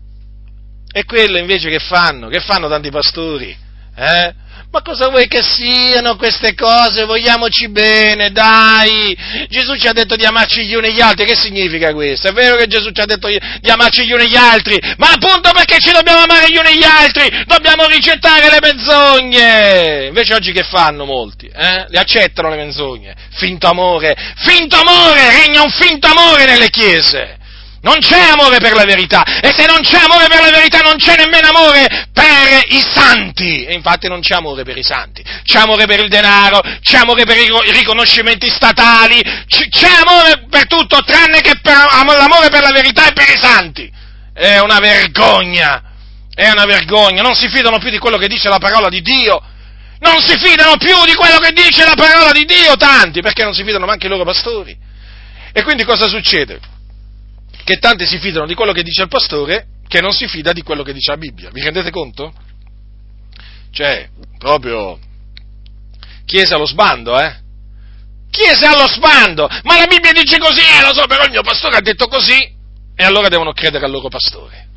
E quello invece che fanno? Che fanno tanti pastori? Eh? Ma cosa vuoi che siano queste cose? Vogliamoci bene, dai! Gesù ci ha detto di amarci gli uni gli altri, che significa questo? È vero che Gesù ci ha detto di amarci gli uni gli altri, ma appunto perché ci dobbiamo amare gli uni gli altri, dobbiamo rigettare le menzogne! Invece oggi che fanno molti? Eh? Le accettano le menzogne. Finto amore, finto amore, regna un finto amore nelle chiese! Non c'è amore per la verità e se non c'è amore per la verità non c'è nemmeno amore per i santi. E infatti non c'è amore per i santi. C'è amore per il denaro, c'è amore per i riconoscimenti statali, c'è amore per tutto tranne che per l'amore per la verità e per i santi. È una vergogna. È una vergogna. Non si fidano più di quello che dice la parola di Dio. Non si fidano più di quello che dice la parola di Dio tanti, perché non si fidano neanche i loro pastori. E quindi cosa succede? Che tanti si fidano di quello che dice il pastore che non si fida di quello che dice la Bibbia. Vi rendete conto? Cioè, proprio chiesa allo sbando, eh? Chiesa allo sbando! Ma la Bibbia dice così, eh, lo so, però il mio pastore ha detto così. e allora devono credere al loro pastore.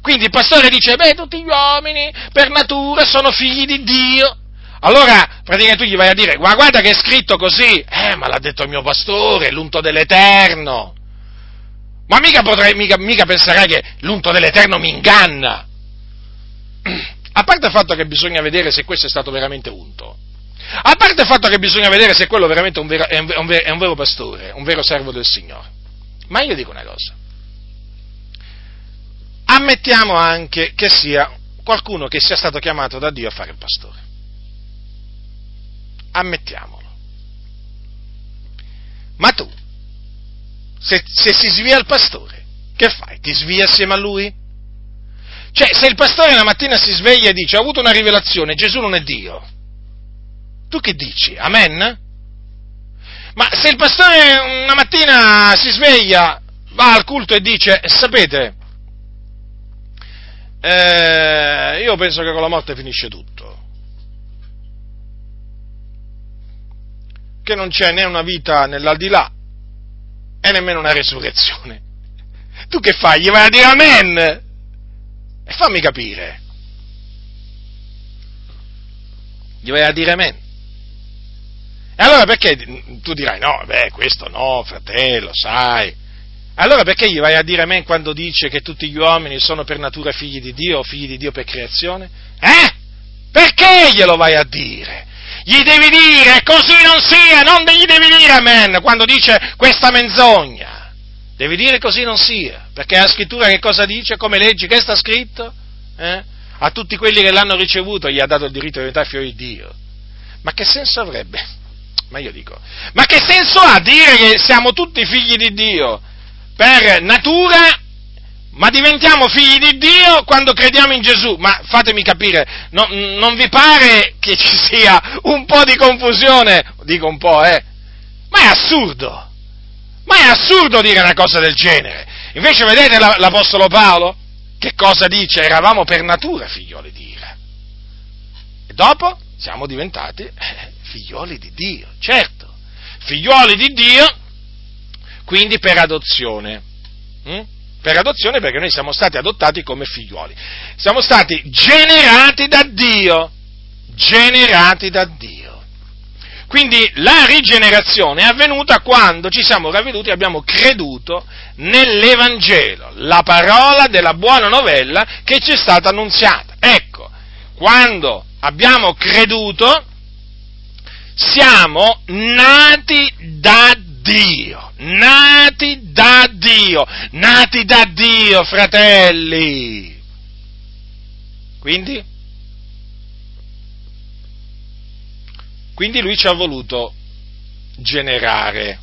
Quindi il pastore dice, beh, tutti gli uomini per natura sono figli di Dio. Allora, praticamente tu gli vai a dire, guarda che è scritto così, eh, ma l'ha detto il mio pastore, l'unto dell'Eterno. Ma mica, potrei, mica, mica penserai che l'unto dell'Eterno mi inganna. A parte il fatto che bisogna vedere se questo è stato veramente unto. A parte il fatto che bisogna vedere se quello veramente è un vero, è un vero, è un vero pastore, un vero servo del Signore. Ma io dico una cosa. Ammettiamo anche che sia qualcuno che sia stato chiamato da Dio a fare il pastore. Ammettiamolo. Ma tu, se, se si svia il pastore, che fai? Ti svia assieme a lui? Cioè, se il pastore la mattina si sveglia e dice, ho avuto una rivelazione, Gesù non è Dio, tu che dici? Amen? Ma se il pastore una mattina si sveglia, va al culto e dice, sapete, eh, io penso che con la morte finisce tutto, che non c'è né una vita nell'aldilà e nemmeno una resurrezione. Tu che fai? Gli vai a dire amen? E fammi capire. Gli vai a dire amen? E allora perché tu dirai no, beh, questo no, fratello, sai. Allora perché gli vai a dire amen quando dice che tutti gli uomini sono per natura figli di Dio o figli di Dio per creazione? Eh? Perché glielo vai a dire? Gli devi dire così non sia, non gli devi dire amen quando dice questa menzogna. Devi dire così non sia, perché la scrittura che cosa dice? Come leggi? Che sta scritto? Eh? A tutti quelli che l'hanno ricevuto gli ha dato il diritto di diventare figlio di Dio. Ma che senso avrebbe? Ma io dico, ma che senso ha dire che siamo tutti figli di Dio per natura ma diventiamo figli di Dio quando crediamo in Gesù. Ma fatemi capire, no, non vi pare che ci sia un po' di confusione? Dico un po', eh? Ma è assurdo! Ma è assurdo dire una cosa del genere. Invece vedete l'Apostolo Paolo? Che cosa dice? Eravamo per natura figlioli di ira. E dopo siamo diventati eh, figlioli di Dio, certo. Figlioli di Dio, quindi per adozione. Hm? Per adozione perché noi siamo stati adottati come figlioli. Siamo stati generati da Dio, generati da Dio. Quindi la rigenerazione è avvenuta quando ci siamo ravveduti e abbiamo creduto nell'Evangelo, la parola della buona novella che ci è stata annunziata. Ecco, quando abbiamo creduto, siamo nati da Dio, nati da Dio, nati da Dio, fratelli. Quindi? Quindi lui ci ha voluto generare.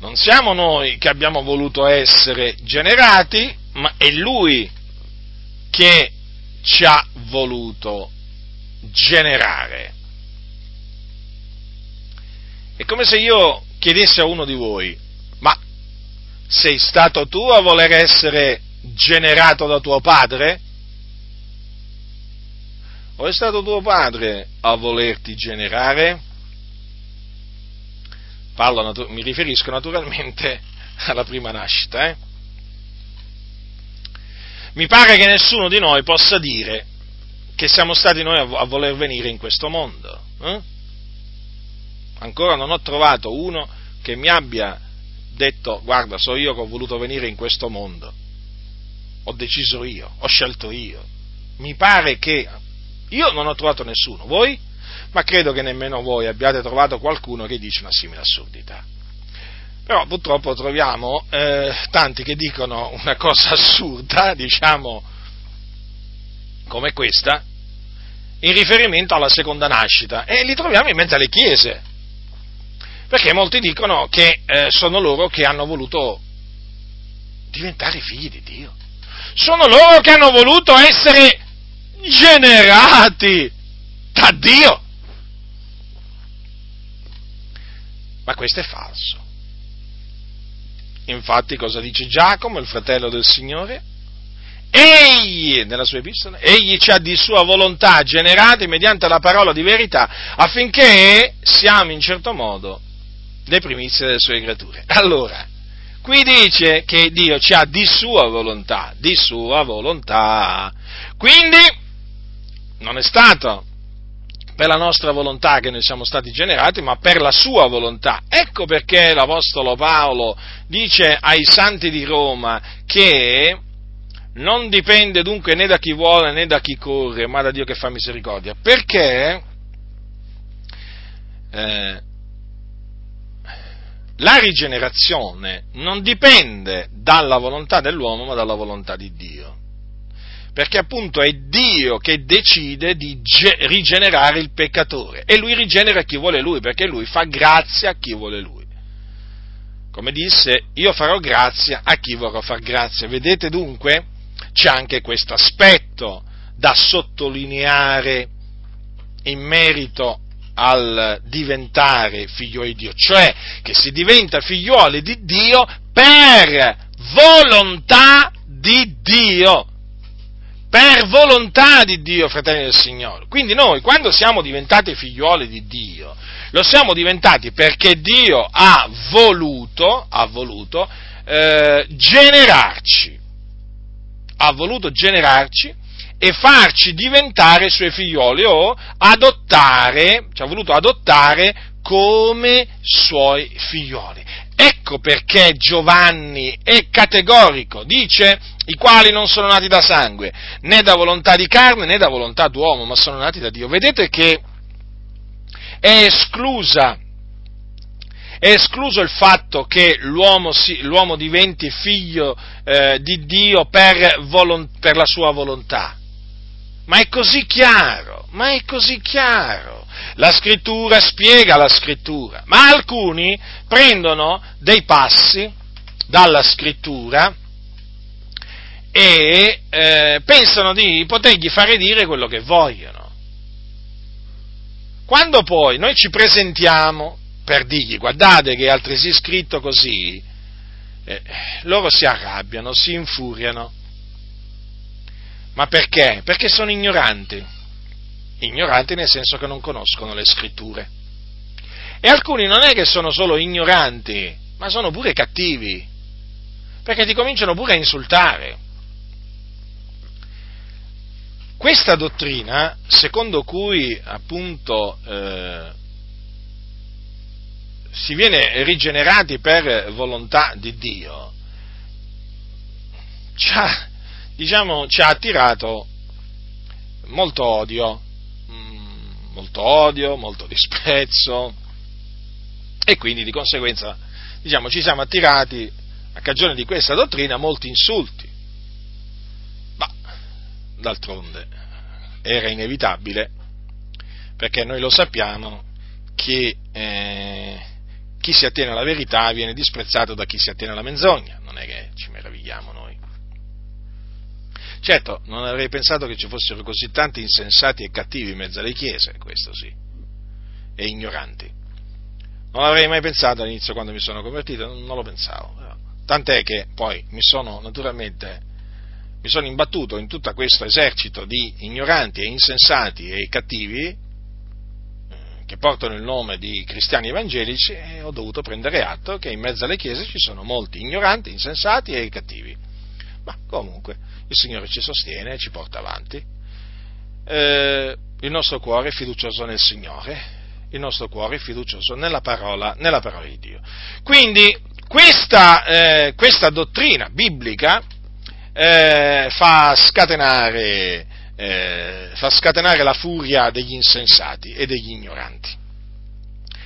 Non siamo noi che abbiamo voluto essere generati, ma è lui che ci ha voluto generare. È come se io chiedessi a uno di voi, ma sei stato tu a voler essere generato da tuo padre? O è stato tuo padre a volerti generare? Parlo, mi riferisco naturalmente (laughs) alla prima nascita. Eh? Mi pare che nessuno di noi possa dire che siamo stati noi a, voler venire in questo mondo. Eh? Ancora non ho trovato uno che mi abbia detto guarda, so io che ho voluto venire in questo mondo, ho deciso io, ho scelto io. Mi pare che io non ho trovato nessuno, voi? Ma credo che nemmeno voi abbiate trovato qualcuno che dice una simile assurdità. Però purtroppo troviamo eh, tanti che dicono una cosa (laughs) assurda, diciamo, come questa, in riferimento alla seconda nascita, e li troviamo in mezzo alle chiese perché molti dicono che eh, sono loro che hanno voluto diventare figli di Dio. Sono loro che hanno voluto essere generati da Dio. Ma questo è falso. Infatti cosa dice Giacomo, il fratello del Signore? Egli, nella sua epistola, egli ci ha di sua volontà generati mediante la parola di verità affinché siamo in certo modo le primizie delle sue creature. Allora, Qui dice che Dio ci ha di sua volontà, di sua volontà. Quindi non è stato per la nostra volontà che noi siamo stati generati, ma per la sua volontà. Ecco perché l'Apostolo Paolo dice ai santi di Roma che non dipende dunque né da chi vuole né da chi corre, ma da Dio che fa misericordia. Perché eh, la rigenerazione non dipende dalla volontà dell'uomo, ma dalla volontà di Dio. Perché appunto è Dio che decide di ge- rigenerare il peccatore e lui rigenera chi vuole lui, perché lui fa grazia a chi vuole lui. Come disse, io farò grazia a chi vorrò far grazia. Vedete dunque? C'è anche questo aspetto da sottolineare in merito al diventare figlioli di Dio, cioè che si diventa figlioli di Dio per volontà di Dio. Per volontà di Dio, fratelli del Signore. Quindi noi, quando siamo diventati figlioli di Dio, lo siamo diventati perché Dio ha voluto, ha voluto eh, generarci. Ha voluto generarci e farci diventare suoi figlioli o adottare, ci ha voluto adottare come suoi figlioli. Ecco perché Giovanni è categorico, dice i quali non sono nati da sangue, né da volontà di carne né da volontà d'uomo, ma sono nati da Dio. Vedete che è esclusa è escluso il fatto che l'uomo, si, l'uomo diventi figlio eh, di Dio per, volo, per, la sua volontà. Ma è così chiaro, ma è così chiaro. La scrittura spiega la scrittura, ma alcuni prendono dei passi dalla scrittura e eh, pensano di potergli fare dire quello che vogliono. Quando poi noi ci presentiamo per dirgli guardate che è altresì scritto così, eh, loro si arrabbiano, si infuriano ma perché? Perché sono ignoranti. Ignoranti nel senso che non conoscono le scritture. E alcuni non è che sono solo ignoranti, ma sono pure cattivi, perché ti cominciano pure a insultare. Questa dottrina, secondo cui appunto eh, si viene rigenerati per volontà di Dio, c'ha, diciamo, ci ha attirato molto odio, mm, molto odio, molto disprezzo e quindi di conseguenza diciamo, ci siamo attirati a cagione di questa dottrina molti insulti. Ma d'altronde era inevitabile perché noi lo sappiamo che eh, chi si attiene alla verità viene disprezzato da chi si attiene alla menzogna, non è che ci meravigliamo noi. Certo, non avrei pensato che ci fossero così tanti insensati e cattivi in mezzo alle chiese, questo sì, e ignoranti. Non l'avrei mai pensato all'inizio quando mi sono convertito, non, lo pensavo. Tant'è che poi mi sono naturalmente mi sono imbattuto in tutto questo esercito di ignoranti e insensati e cattivi eh, che portano il nome di cristiani evangelici e ho dovuto prendere atto che in mezzo alle chiese ci sono molti ignoranti, insensati e cattivi. Ma comunque, il Signore ci sostiene e ci porta avanti. Eh, il nostro cuore è fiducioso nel Signore, il nostro cuore è fiducioso nella parola, nella parola di Dio. Quindi questa, eh, questa dottrina biblica eh, fa, scatenare, eh, fa scatenare la furia degli insensati e degli ignoranti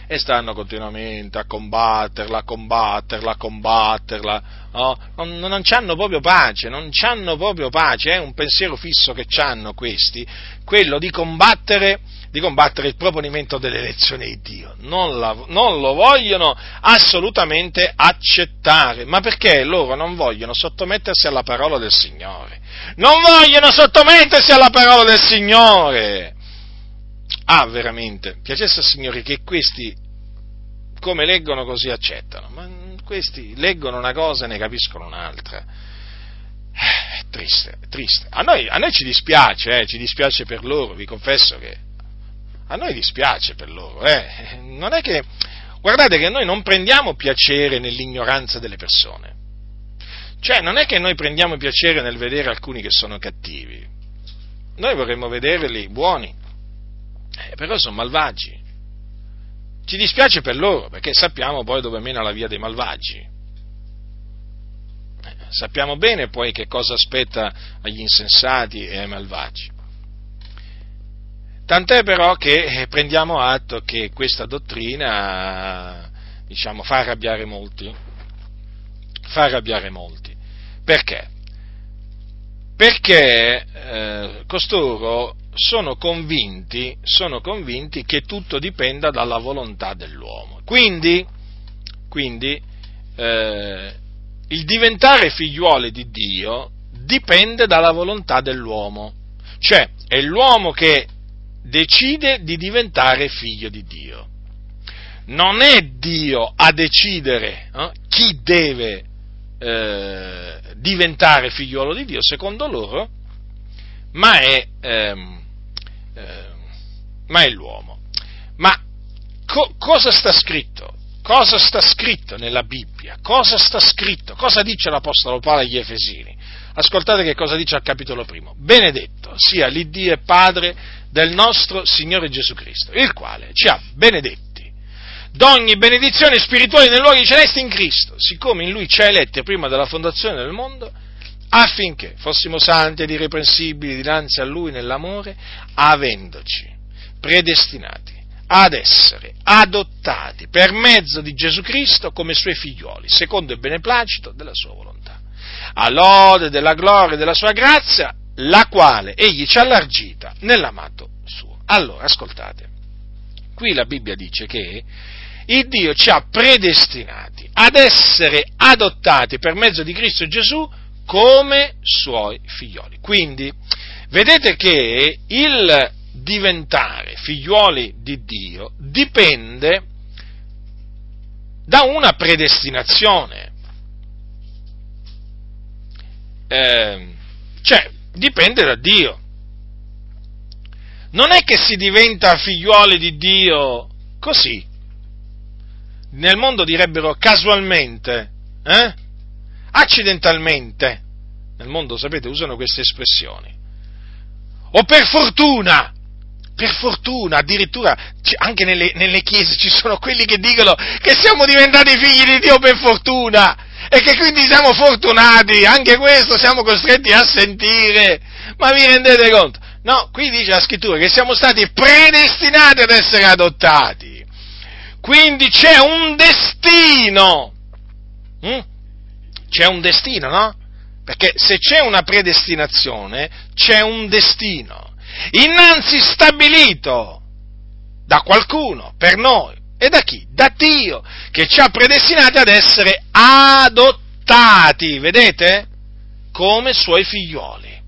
e stanno continuamente a combatterla, a combatterla, a combatterla, no? non, non hanno proprio pace, non hanno proprio pace, è un pensiero fisso che hanno questi, quello di combattere, di combattere il proponimento dell'elezione di Dio, non, la, non lo vogliono assolutamente accettare, ma perché loro non vogliono sottomettersi alla parola del Signore, non vogliono sottomettersi alla parola del Signore, Ah, veramente, piacesse al Signore che questi, come leggono così accettano, ma questi leggono una cosa e ne capiscono un'altra. Eh, è triste, è triste. A noi, a noi ci dispiace, eh, ci dispiace per loro, vi confesso che a noi dispiace per loro. Eh. Non è che guardate che noi non prendiamo piacere nell'ignoranza delle persone. Cioè, non è che noi prendiamo piacere nel vedere alcuni che sono cattivi. Noi vorremmo vederli buoni, eh, però sono malvagi. Ci dispiace per loro, perché sappiamo poi dove mena la via dei malvagi. Eh, sappiamo bene poi che cosa aspetta agli insensati e ai malvagi. Tant'è però che eh, prendiamo atto che questa dottrina, diciamo, fa arrabbiare molti. Fa arrabbiare molti. Perché? Perché eh, costoro sono convinti, sono convinti, che tutto dipenda dalla volontà dell'uomo. Quindi, quindi eh, il diventare figliuoli di Dio dipende dalla volontà dell'uomo. Cioè, è l'uomo che decide di diventare figlio di Dio. Non è Dio a decidere eh, chi deve eh, diventare figliuolo di Dio, secondo loro, ma è, ehm, eh, ma è l'uomo. Ma co- cosa sta scritto? Cosa sta scritto nella Bibbia? Cosa sta scritto? Cosa dice l'Apostolo Paolo agli Efesini? Ascoltate che cosa dice al capitolo primo. Benedetto sia l'Iddio e Padre del nostro Signore Gesù Cristo, il quale ci ha benedetti d'ogni benedizione spirituale nei luoghi celesti in Cristo, siccome in Lui ci ha eletti prima della fondazione del mondo, affinché fossimo santi ed irreprensibili dinanzi a Lui nell'amore, avendoci predestinati ad essere adottati per mezzo di Gesù Cristo come Suoi figlioli, secondo il beneplacito della Sua volontà, all'ode della gloria della Sua grazia, la quale egli ci ha allargita nell'amato suo. Allora, ascoltate, qui la Bibbia dice che il Dio ci ha predestinati ad essere adottati per mezzo di Cristo Gesù come suoi figlioli. Quindi, vedete che il diventare figlioli di Dio dipende da una predestinazione. Eh, cioè, dipende da Dio. Non è che si diventa figliuoli di Dio così. Nel mondo direbbero casualmente, eh? Accidentalmente. Nel mondo, sapete, usano queste espressioni. O per fortuna, per fortuna, addirittura anche nelle, nelle, chiese ci sono quelli che dicono che siamo diventati figli di Dio per fortuna e che quindi siamo fortunati, anche questo siamo costretti a sentire, ma vi rendete conto? No, qui dice la scrittura che siamo stati predestinati ad essere adottati, quindi c'è un destino, hm? C'è un destino, no? Perché se c'è una predestinazione, c'è un destino, innanzi stabilito da qualcuno, per noi, e da chi? Da Dio, che ci ha predestinati ad essere adottati, vedete? Come suoi figlioli.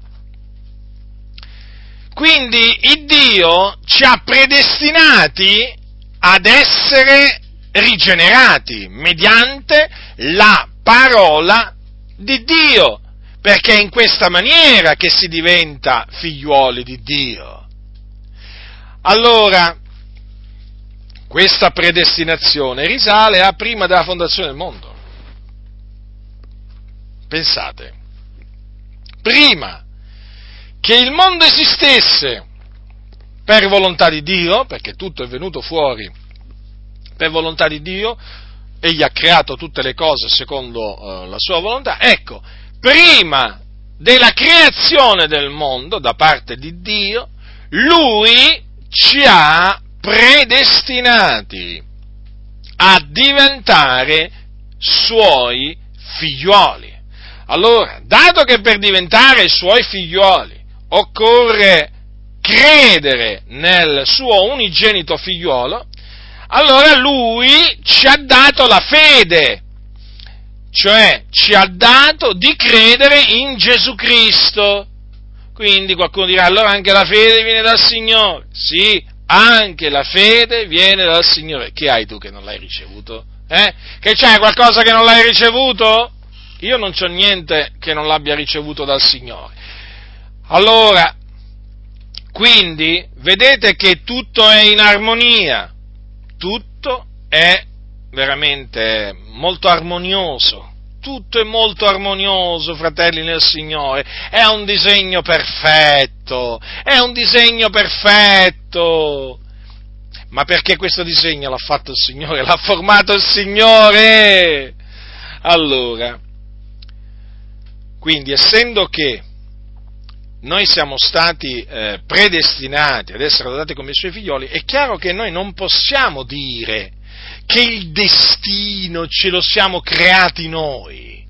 Quindi il Dio ci ha predestinati ad essere rigenerati mediante la parola di Dio, perché è in questa maniera che si diventa figliuoli di Dio. Allora, questa predestinazione risale a prima della fondazione del mondo. Pensate, prima che il mondo esistesse per volontà di Dio, perché tutto è venuto fuori per volontà di Dio, egli ha creato tutte le cose secondo uh, la sua volontà, ecco, prima della creazione del mondo da parte di Dio, lui ci ha predestinati a diventare suoi figlioli. Allora, dato che per diventare suoi figlioli occorre credere nel suo unigenito figliolo, allora lui ci ha dato la fede, cioè ci ha dato di credere in Gesù Cristo. Quindi qualcuno dirà, allora anche la fede viene dal Signore. Sì, anche la fede viene dal Signore. Che hai tu che non l'hai ricevuto? Eh? Che c'è qualcosa che non l'hai ricevuto? Io non c'ho niente che non l'abbia ricevuto dal Signore. Allora, quindi, vedete che tutto è in armonia, tutto è veramente molto armonioso. Tutto è molto armonioso, fratelli nel Signore. È un disegno perfetto. È un disegno perfetto. Ma perché questo disegno l'ha fatto il Signore? L'ha formato il Signore! Allora, quindi essendo che noi siamo stati eh, predestinati ad essere adottati come i suoi figlioli, è chiaro che noi non possiamo dire che il destino ce lo siamo creati noi,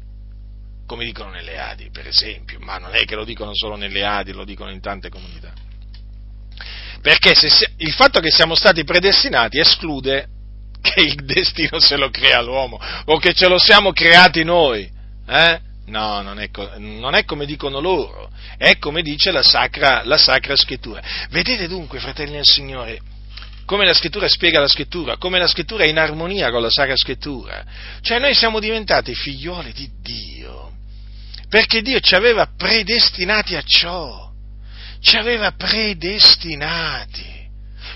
come dicono nelle Adi, per esempio, ma non è che lo dicono solo nelle Adi, lo dicono in tante comunità. Perché se, il fatto che siamo stati predestinati esclude che il destino se lo crea l'uomo o che ce lo siamo creati noi. Eh? No, non è, non è, come dicono loro, è come dice la sacra, la sacra scrittura. Vedete dunque, fratelli del Signore, come la scrittura spiega la scrittura, come la scrittura è in armonia con la sacra scrittura. Cioè noi siamo diventati figlioli di Dio, perché Dio ci aveva predestinati a ciò, ci aveva predestinati.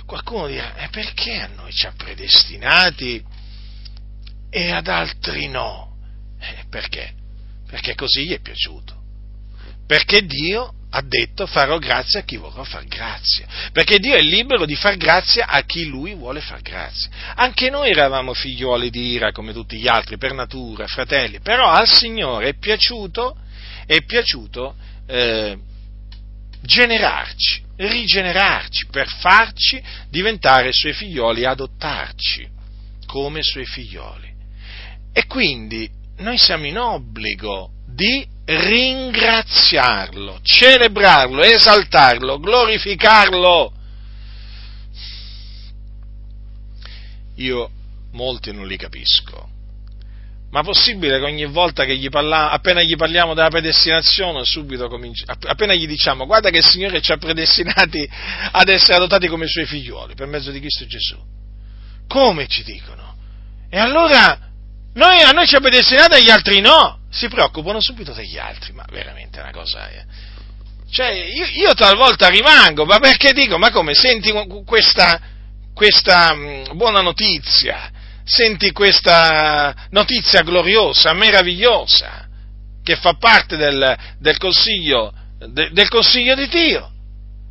Qualcuno dirà, e perché a noi ci ha predestinati e ad altri no? Eh, perché? Perché così gli è piaciuto. Perché Dio ha detto farò grazia a chi vorrà far grazia, perché Dio è libero di far grazia a chi lui vuole far grazia. Anche noi eravamo figlioli di ira come tutti gli altri, per natura, fratelli, però al Signore è piaciuto, è piaciuto eh, generarci, rigenerarci, per farci diventare suoi figlioli, adottarci come suoi figlioli. E quindi noi siamo in obbligo di ringraziarlo, celebrarlo, esaltarlo, glorificarlo. Io molti non li capisco. Ma possibile che ogni volta che gli parliamo, appena gli parliamo della predestinazione, subito cominci, appena gli diciamo guarda che il Signore ci ha predestinati ad essere adottati come suoi figlioli per mezzo di Cristo Gesù. Come ci dicono? E allora noi, a noi ci ha predestinato e agli altri no. Si preoccupano subito degli altri, ma veramente è una cosa... Eh. Cioè, io, io, talvolta rimango, ma perché dico, ma come, senti questa, questa mm, buona notizia, senti questa notizia gloriosa, meravigliosa, che fa parte del, del, consiglio, de, del consiglio, di Dio,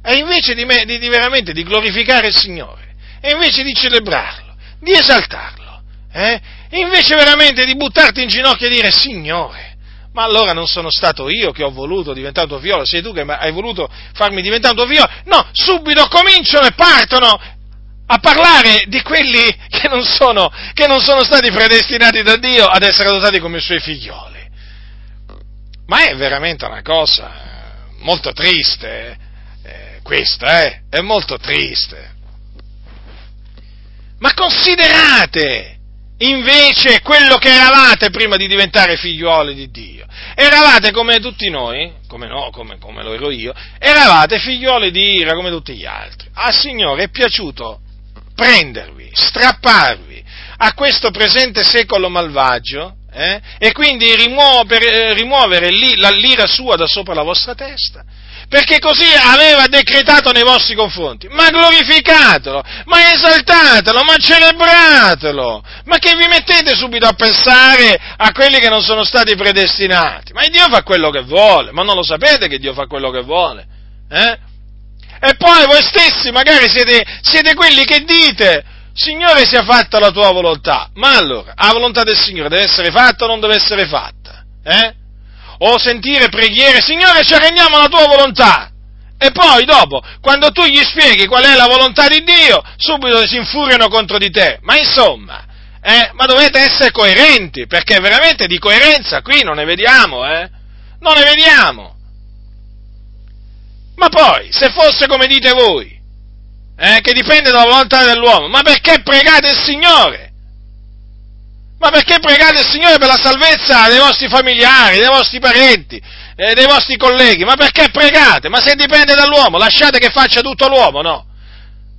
e invece di, me, di, di veramente di glorificare il Signore, e invece di celebrarlo, di esaltarlo, eh? invece veramente di buttarti in ginocchio e dire Signore, ma allora non sono stato io che ho voluto diventare tuo figlio, sei tu che hai voluto farmi diventare tuo figlio? No, subito cominciano e partono a parlare di quelli che non sono, che non sono stati predestinati da Dio ad essere adottati come suoi figlioli. Ma è veramente una cosa molto triste, eh, questa, eh? È molto triste. Ma considerate invece quello che eravate prima di diventare figliuoli di Dio. Eravate come tutti noi, come, no, come, come lo ero io, eravate figliuoli di ira come tutti gli altri. Al Signore è piaciuto prendervi, strapparvi a questo presente secolo malvagio eh, e quindi rimuovere, rimuovere l'ira sua da sopra la vostra testa perché così aveva decretato nei vostri confronti. Ma glorificatelo, ma esaltatelo, ma celebratelo. Ma che vi mettete subito a pensare a quelli che non sono stati predestinati? Ma Dio fa quello che vuole, ma non lo sapete che Dio fa quello che vuole? Eh? E poi voi stessi magari siete, siete quelli che dite, Signore sia fatta la tua volontà. Ma allora, la volontà del Signore deve essere fatta o non deve essere fatta? Eh? O sentire preghiere, Signore ci arrendiamo alla tua volontà. E poi dopo, quando tu gli spieghi qual è la volontà di Dio, subito si infuriano contro di te. Ma insomma, eh, ma dovete essere coerenti, perché veramente di coerenza qui non ne vediamo, eh? Non ne vediamo. Ma poi, se fosse come dite voi, eh, che dipende dalla volontà dell'uomo, ma perché pregate il Signore? Ma perché pregate il Signore per la salvezza dei vostri familiari, dei vostri parenti, eh, dei vostri colleghi? Ma perché pregate? Ma se dipende dall'uomo, lasciate che faccia tutto l'uomo, no?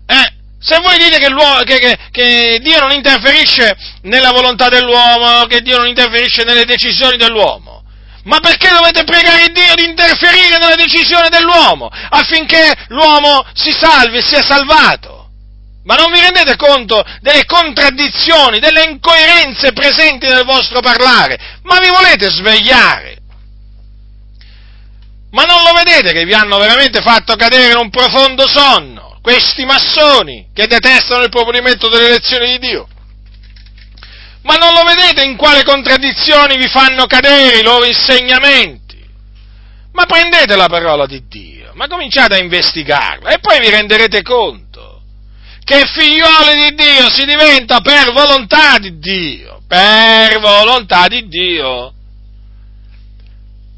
Eh? Se voi dite che, che, che, che, Dio non interferisce nella volontà dell'uomo, che Dio non interferisce nelle decisioni dell'uomo, ma perché dovete pregare Dio di interferire nella decisione dell'uomo affinché l'uomo si salvi e sia salvato? Ma non vi rendete conto delle contraddizioni, delle incoerenze presenti nel vostro parlare? Ma vi volete svegliare? Ma non lo vedete che vi hanno veramente fatto cadere in un profondo sonno? Questi massoni che detestano il proponimento delle elezioni di Dio? Ma non lo vedete in quale contraddizioni vi fanno cadere i loro insegnamenti? Ma prendete la parola di Dio, ma cominciate a investigarla e poi vi renderete conto che figlioli di Dio si diventa per volontà di Dio, per volontà di Dio.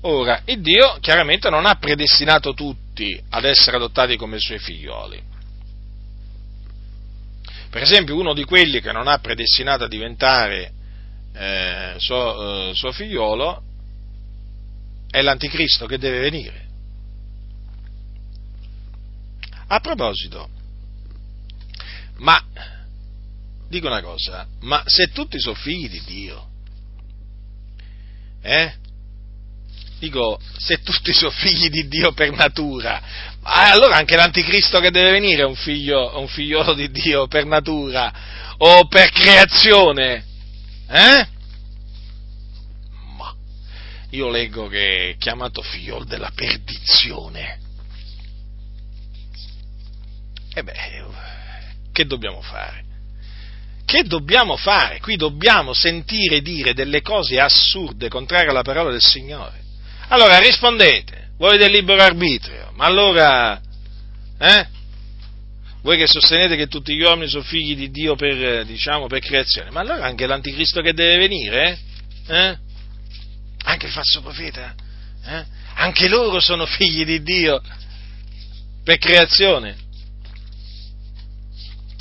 Ora, il Dio chiaramente non ha predestinato tutti ad essere adottati come suoi figlioli. Per esempio, uno di quelli che non ha predestinato a diventare eh, suo, eh, suo figliolo è l'anticristo che deve venire. A proposito, ma dico una cosa, ma se tutti sono figli di Dio, eh? Dico, se tutti sono figli di Dio per natura, allora anche l'anticristo che deve venire è un, figlio, un figliolo di Dio per natura o per creazione. Eh? Ma io leggo che è chiamato figliolo della perdizione. E beh, che dobbiamo fare? Che dobbiamo fare? Qui dobbiamo sentire dire delle cose assurde, contrarie alla parola del Signore. Allora rispondete, voi del libero arbitrio, ma allora, eh? Voi che sostenete che tutti gli uomini sono figli di Dio per, diciamo, per creazione, ma allora anche l'anticristo che deve venire, eh? eh? Anche il falso profeta, eh? Anche loro sono figli di Dio per creazione.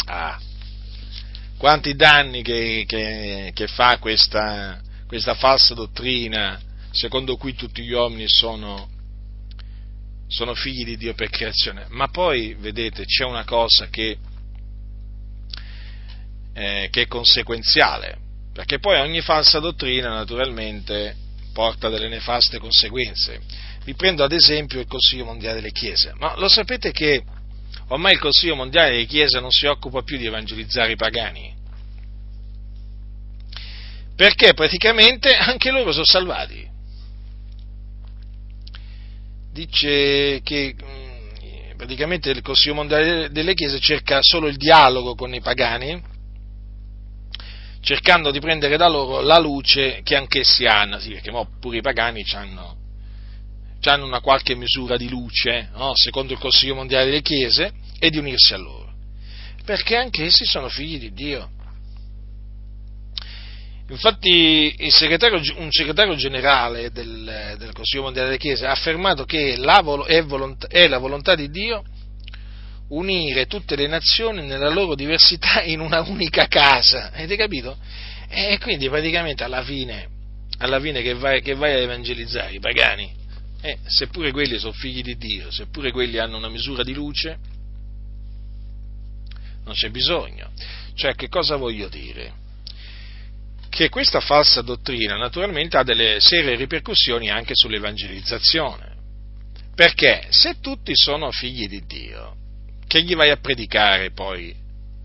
Ah, quanti danni che, che, che fa questa, questa falsa dottrina secondo cui tutti gli uomini sono, sono figli di Dio per creazione. Ma poi, vedete, c'è una cosa che, eh, che è conseguenziale, perché poi ogni falsa dottrina naturalmente porta delle nefaste conseguenze. Vi prendo ad esempio il Consiglio Mondiale delle Chiese, ma lo sapete che ormai il Consiglio Mondiale delle Chiese non si occupa più di evangelizzare i pagani? Perché praticamente anche loro sono salvati dice che mm, praticamente il Consiglio Mondiale delle Chiese cerca solo il dialogo con i pagani, cercando di prendere da loro la luce che anch'essi hanno, sì, perché pure i pagani hanno, hanno una qualche misura di luce, no? secondo il Consiglio Mondiale delle Chiese, e di unirsi a loro, perché anch'essi sono figli di Dio. Infatti segretario, un segretario generale del, del, Consiglio Mondiale delle Chiese ha affermato che la, è, volontà, è la volontà di Dio unire tutte le nazioni nella loro diversità in una unica casa. Avete capito? E quindi praticamente alla fine, alla fine che, vai, che vai a evangelizzare i pagani, eh, seppure quelli sono figli di Dio, seppure quelli hanno una misura di luce, non c'è bisogno. Cioè, che cosa voglio dire? che questa falsa dottrina naturalmente ha delle serie ripercussioni anche sull'evangelizzazione. Perché se tutti sono figli di Dio, che gli vai a predicare poi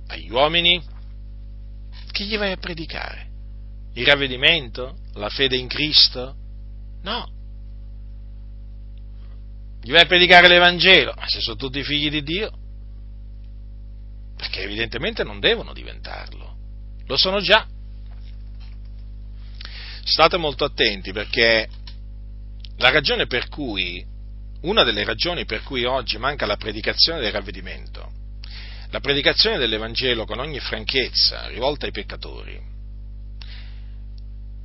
agli uomini? Che gli vai a predicare? Il ravvedimento? La fede in Cristo? No. Gli vai a predicare l'Evangelo? Ma se sono tutti figli di Dio? Perché evidentemente non devono diventarlo. Lo sono già state molto attenti perché la ragione per cui, una delle ragioni per cui oggi manca la predicazione del ravvedimento, la predicazione dell'Evangelo con ogni franchezza rivolta ai peccatori,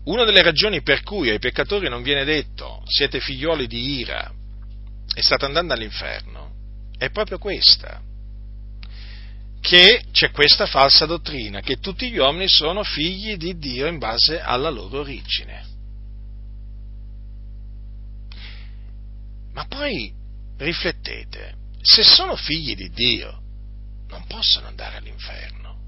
una delle ragioni per cui ai peccatori non viene detto siete figlioli di ira e state andando all'inferno, è proprio questa che c'è questa falsa dottrina, che tutti gli uomini sono figli di Dio in base alla loro origine. Ma poi riflettete, se sono figli di Dio, non possono andare all'inferno.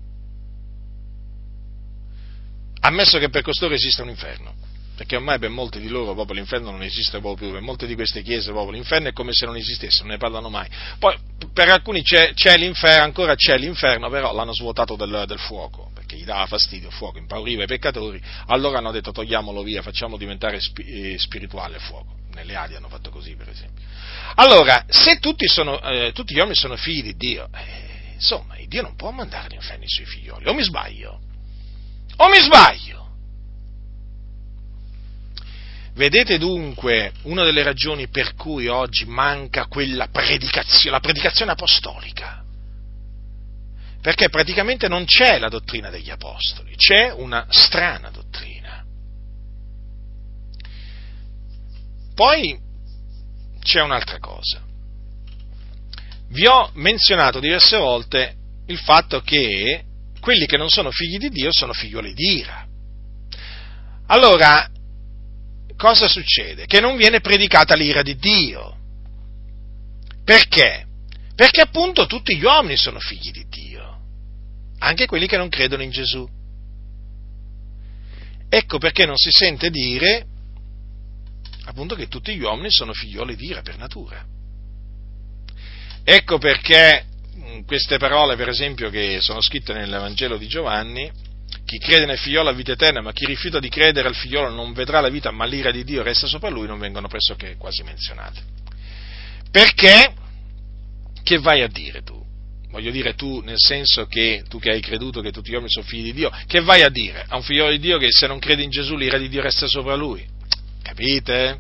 Ammesso che per costoro esista un inferno. Perché ormai per molti di loro proprio l'inferno non esiste proprio per molte di queste chiese proprio l'inferno è come se non esistesse, non ne parlano mai. Poi per alcuni c'è, c'è l'inferno, ancora c'è l'inferno, però l'hanno svuotato del, del, fuoco, perché gli dava fastidio il fuoco, impauriva i peccatori, allora hanno detto togliamolo via, facciamolo diventare spi- spirituale il fuoco. Nelle Adi hanno fatto così, per esempio. Allora, se tutti, sono, eh, tutti gli uomini sono figli di Dio, eh, insomma, Dio non può mandare l'inferno ai suoi figlioli, o mi sbaglio? O mi sbaglio? Vedete dunque una delle ragioni per cui oggi manca quella predicazione, la predicazione apostolica. Perché praticamente non c'è la dottrina degli apostoli, c'è una strana dottrina. Poi c'è un'altra cosa. Vi ho menzionato diverse volte il fatto che quelli che non sono figli di Dio sono figlioli di ira. Allora, cosa succede? Che non viene predicata l'ira di Dio. Perché? Perché appunto tutti gli uomini sono figli di Dio, anche quelli che non credono in Gesù. Ecco perché non si sente dire appunto che tutti gli uomini sono figlioli di ira per natura. Ecco perché queste parole, per esempio, che sono scritte nell'Evangelo di Giovanni, chi crede nel figliolo ha vita eterna, ma chi rifiuta di credere al figliolo non vedrà la vita, ma l'ira di Dio resta sopra lui, non vengono pressoché quasi menzionate. Perché? Che vai a dire tu? Voglio dire tu nel senso che tu che hai creduto che tutti gli uomini sono figli di Dio, che vai a dire a un figliolo di Dio che se non crede in Gesù l'ira di Dio resta sopra lui? Capite?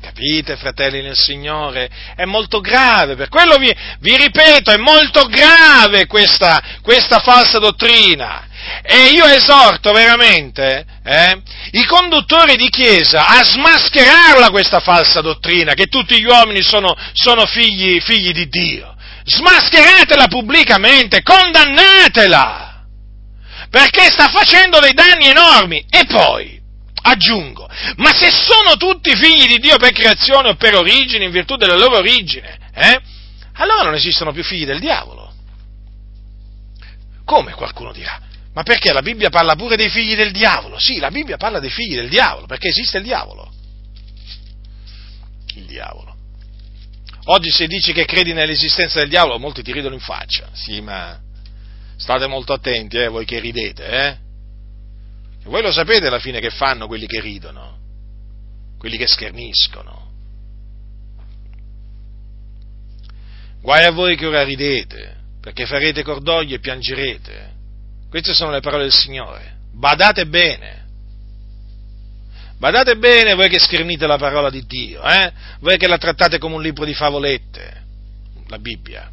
Capite, fratelli nel Signore? È molto grave, per quello vi, vi ripeto, è molto grave questa, questa falsa dottrina. E io esorto veramente eh, i conduttori di chiesa a smascherarla questa falsa dottrina, che tutti gli uomini sono, sono figli, figli di Dio. Smascheratela pubblicamente, condannatela, perché sta facendo dei danni enormi. E poi, aggiungo, ma se sono tutti figli di Dio per creazione o per origine, in virtù della loro origine, eh, allora non esistono più figli del diavolo. Come qualcuno dirà? Ma perché la Bibbia parla pure dei figli del diavolo? Sì, la Bibbia parla dei figli del diavolo, perché esiste il diavolo. Il diavolo. Oggi se dici che credi nell'esistenza del diavolo, molti ti ridono in faccia. Sì, ma state molto attenti, eh, voi che ridete, eh? Voi lo sapete alla fine che fanno quelli che ridono, quelli che scherniscono. Guai a voi che ora ridete, perché farete cordoglio e piangerete queste sono le parole del Signore. Badate bene. Badate bene voi che schermite la parola di Dio, eh? voi che la trattate come un libro di favolette, la Bibbia.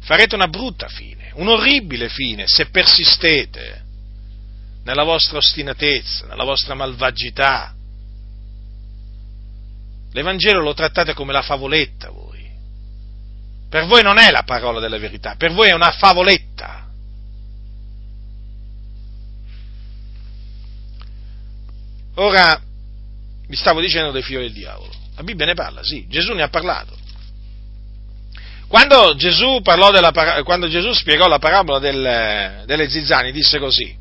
Farete una brutta fine, un'orribile fine se persistete nella vostra ostinatezza, nella vostra malvagità. L'Evangelo lo trattate come la favoletta voi. Per voi non è la parola della verità, per voi è una favoletta. Ora, vi stavo dicendo dei figli del diavolo. La Bibbia ne parla, sì, Gesù ne ha parlato. Quando Gesù, della, quando Gesù spiegò la parabola del, delle zizzani, disse così.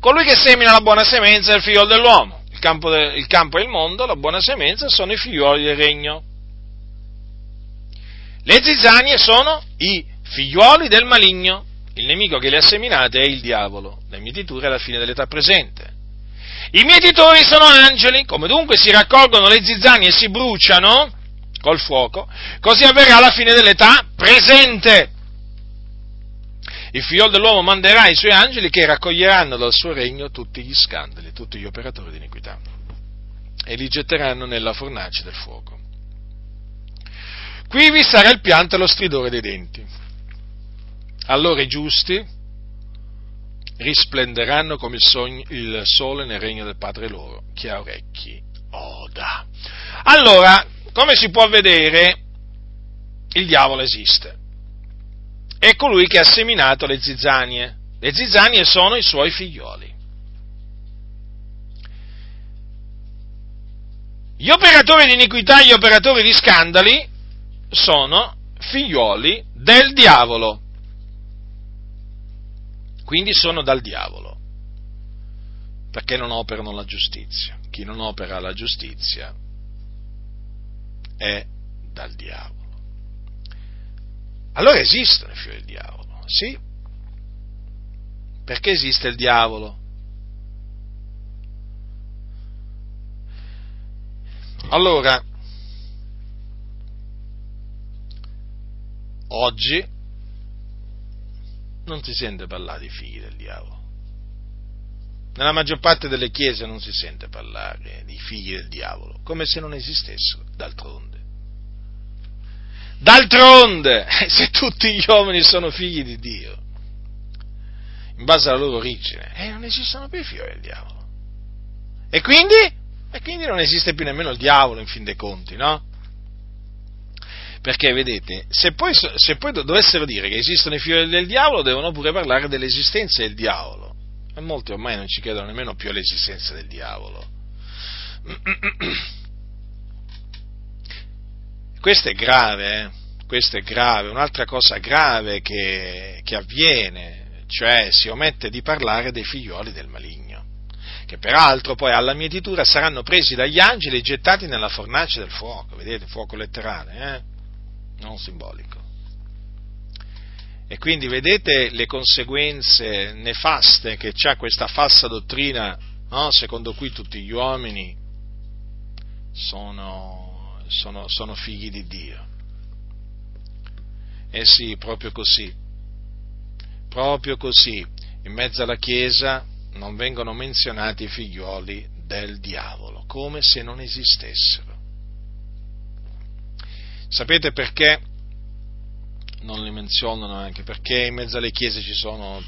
Colui che semina la buona semenza è il figlio dell'uomo. Il campo, de, il campo e il mondo, la buona semenza, sono i figlioli del regno. Le zizzanie sono i figlioli del maligno. Il nemico che le ha seminate è il diavolo, la mietitura è la fine dell'età presente. I mietitori sono angeli, come dunque si raccolgono le zizzanie e si bruciano col fuoco, così avverrà la fine dell'età presente. Il figlio dell'uomo manderà i suoi angeli che raccoglieranno dal suo regno tutti gli scandali, tutti gli operatori di iniquità e li getteranno nella fornace del fuoco. Qui vi sarà il pianto e lo stridore dei denti. Allora i giusti risplenderanno come il, sogno, il sole nel regno del Padre loro. Chi ha orecchi, oda. Allora, come si può vedere, il diavolo esiste. È colui che ha seminato le zizzanie. Le zizzanie sono i suoi figlioli. Gli operatori di iniquità e gli operatori di scandali sono figlioli del diavolo quindi sono dal diavolo. perché non operano la giustizia. Chi non opera la giustizia è dal diavolo. Allora esistono i figli del diavolo, sì. Perché esiste il diavolo? Allora, oggi non si sente parlare di figli del diavolo. Nella maggior parte delle chiese non si sente parlare di figli del diavolo, come se non esistessero, d'altronde. D'altronde, (laughs) se tutti gli uomini sono figli di Dio, in base alla loro origine, eh, non esistono più i figli del diavolo. E quindi? E quindi non esiste più nemmeno il diavolo, in fin dei conti, no? Perché, vedete, se poi, se poi dovessero dire che esistono i figli del diavolo, devono pure parlare dell'esistenza del diavolo. E molti ormai non ci credono nemmeno più all'esistenza del diavolo. (clears throat) Questo è grave, eh? questo è grave. Un'altra cosa grave che, che avviene, cioè si omette di parlare dei figlioli del maligno, che peraltro poi alla mietitura saranno presi dagli angeli e gettati nella fornace del fuoco, vedete, fuoco letterale, eh? Non simbolico. E quindi vedete le conseguenze nefaste che ha questa falsa dottrina, no? secondo cui tutti gli uomini sono, sono, sono figli di Dio. Eh sì, proprio così. Proprio così. In mezzo alla Chiesa non vengono menzionati i figlioli del diavolo, come se non esistessero. Sapete perché non li menzionano? Anche perché in mezzo alle chiese ci sono,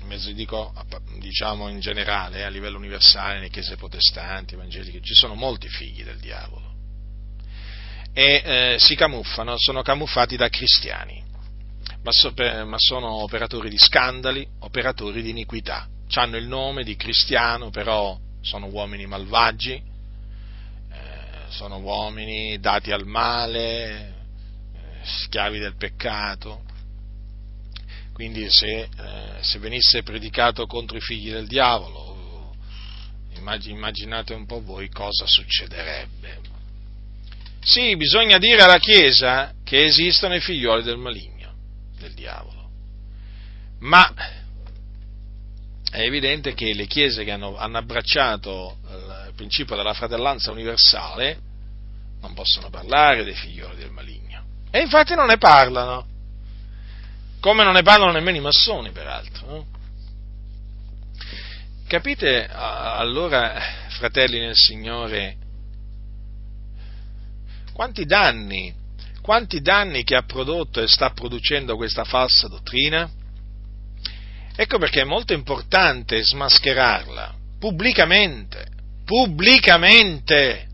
in mezzo, dico, diciamo in generale, a livello universale, nelle chiese protestanti, evangeliche, ci sono molti figli del diavolo. E eh, si camuffano, sono camuffati da cristiani, ma, so, ma sono operatori di scandali, operatori di iniquità. Hanno il nome di cristiano, però sono uomini malvagi, sono uomini dati al male, eh, schiavi del peccato. Quindi se, eh, se, venisse predicato contro i figli del diavolo, immaginate un po' voi cosa succederebbe. Sì, bisogna dire alla Chiesa che esistono i figlioli del maligno, del diavolo, ma è evidente che le chiese che hanno, hanno abbracciato il principio della fratellanza universale non possono parlare dei figlioli del maligno. E infatti non ne parlano, come non ne parlano nemmeno i massoni, peraltro. Capite allora, fratelli nel Signore, quanti danni, quanti danni che ha prodotto e sta producendo questa falsa dottrina? Ecco perché è molto importante smascherarla pubblicamente, pubblicamente.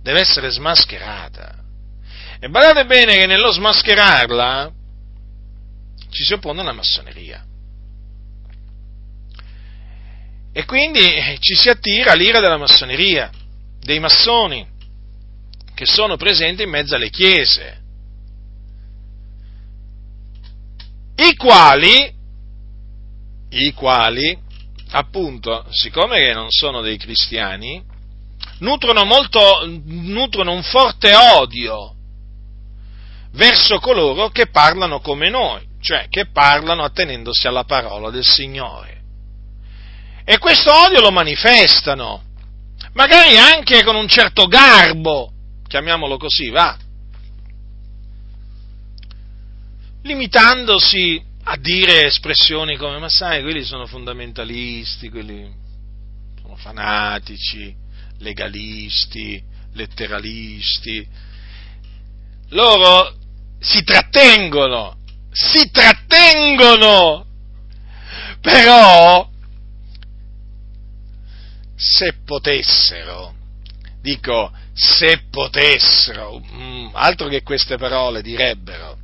Deve essere smascherata. E badate bene che nello smascherarla ci si oppone alla massoneria. E quindi ci si attira l'ira della massoneria, dei massoni, che sono presenti in mezzo alle chiese, i quali i quali, appunto, siccome che non sono dei cristiani, nutrono, molto, nutrono un forte odio verso coloro che parlano come noi, cioè che parlano attenendosi alla parola del Signore. E questo odio lo manifestano, magari anche con un certo garbo, chiamiamolo così, va, limitandosi a dire espressioni come, ma sai, quelli sono fondamentalisti, quelli sono fanatici, legalisti, letteralisti. Loro si trattengono, si trattengono, però se potessero, dico se potessero, mm, altro che queste parole direbbero,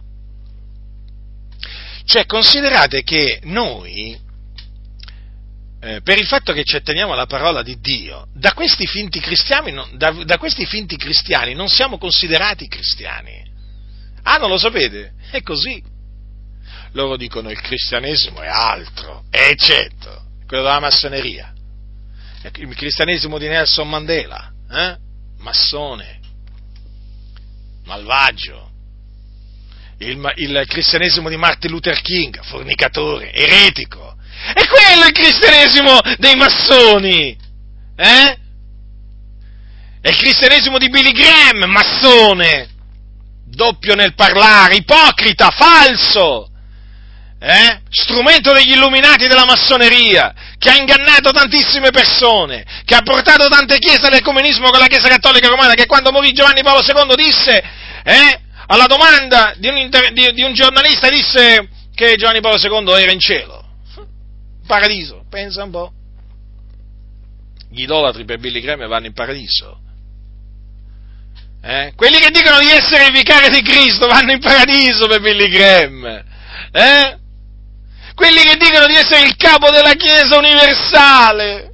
cioè, considerate che noi, eh, per il fatto che ci atteniamo alla parola di Dio, da questi finti cristiani, da, da questi finti cristiani non siamo considerati cristiani. Ah, non lo sapete? È così. Loro dicono il cristianesimo è altro, è certo. quello della massoneria. Il cristianesimo di Nelson Mandela, eh? massone, malvagio. Il, il, cristianesimo di Martin Luther King, fornicatore, eretico. E quello è il cristianesimo dei massoni, eh? È il cristianesimo di Billy Graham, massone, doppio nel parlare, ipocrita, falso, eh? strumento degli illuminati della massoneria, che ha ingannato tantissime persone, che ha portato tante chiese all'ecumenismo con la Chiesa Cattolica Romana, che quando morì Giovanni Paolo II disse, eh, alla domanda di un, inter- di, di un giornalista, disse che Giovanni Paolo II era in cielo, paradiso, pensa un po'. Gli idolatri per Billy Graham vanno in paradiso. Eh? Quelli che dicono di essere il vicario di Cristo vanno in paradiso per Billy Graham. Eh? Quelli che dicono di essere il capo della Chiesa universale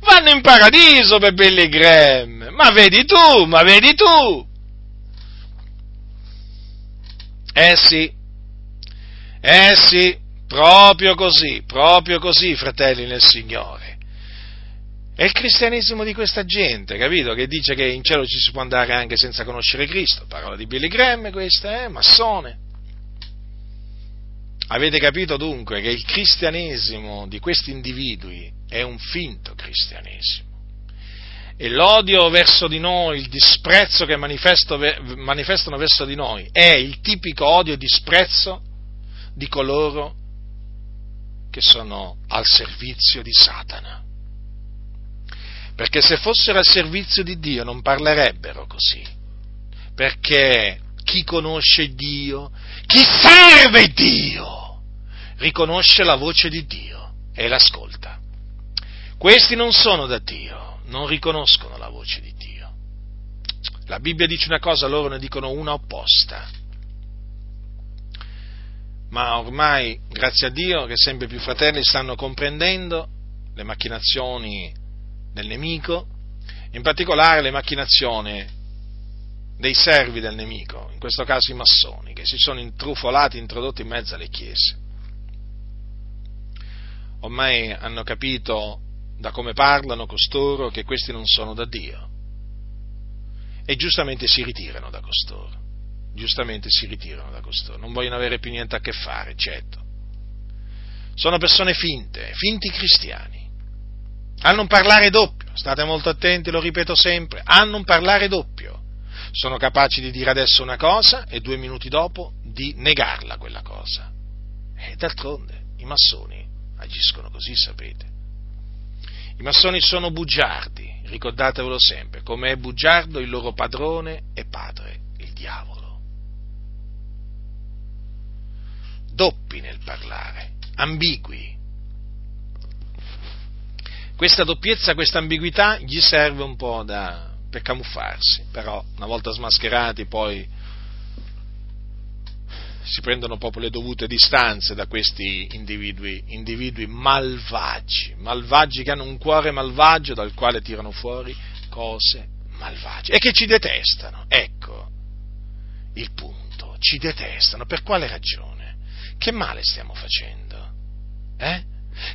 vanno in paradiso per Billy Graham. Ma vedi tu, ma vedi tu. Eh sì, eh sì, proprio così, proprio così, fratelli nel Signore. È il cristianesimo di questa gente, capito? Che dice che in cielo ci si può andare anche senza conoscere Cristo. Parola di Billy Graham questa, eh? Massone. Avete capito dunque che il cristianesimo di questi individui è un finto cristianesimo. E l'odio verso di noi, il disprezzo che manifestano verso di noi, è il tipico odio e disprezzo di coloro che sono al servizio di Satana. Perché se fossero al servizio di Dio non parlerebbero così, perché chi conosce Dio, chi serve Dio, riconosce la voce di Dio e l'ascolta. Questi non sono da Dio, non riconoscono la voce di Dio. La Bibbia dice una cosa, loro ne dicono una opposta. Ma ormai, grazie a Dio, che sempre più fratelli stanno comprendendo le macchinazioni del nemico, in particolare le macchinazioni dei servi del nemico, in questo caso i massoni, che si sono intrufolati, introdotti in mezzo alle chiese. Ormai hanno capito da come parlano costoro che questi non sono da Dio e giustamente si ritirano da costoro, giustamente si ritirano da costoro, non vogliono avere più niente a che fare, certo. Sono persone finte, finti cristiani hanno un parlare doppio, state molto attenti, lo ripeto sempre, hanno un parlare doppio. Sono capaci di dire adesso una cosa e due minuti dopo di negarla quella cosa. E d'altronde i massoni agiscono così, sapete. I massoni sono bugiardi, ricordatevelo sempre, come è bugiardo il loro padrone e padre, il diavolo. Doppi nel parlare, ambigui, questa doppiezza, questa ambiguità gli serve un po' da, per camuffarsi, però una volta smascherati poi si prendono proprio le dovute distanze da questi individui, individui malvagi, malvagi che hanno un cuore malvagio dal quale tirano fuori cose malvagie e che ci detestano. Ecco il punto, ci detestano. Per quale ragione? Che male stiamo facendo? Eh?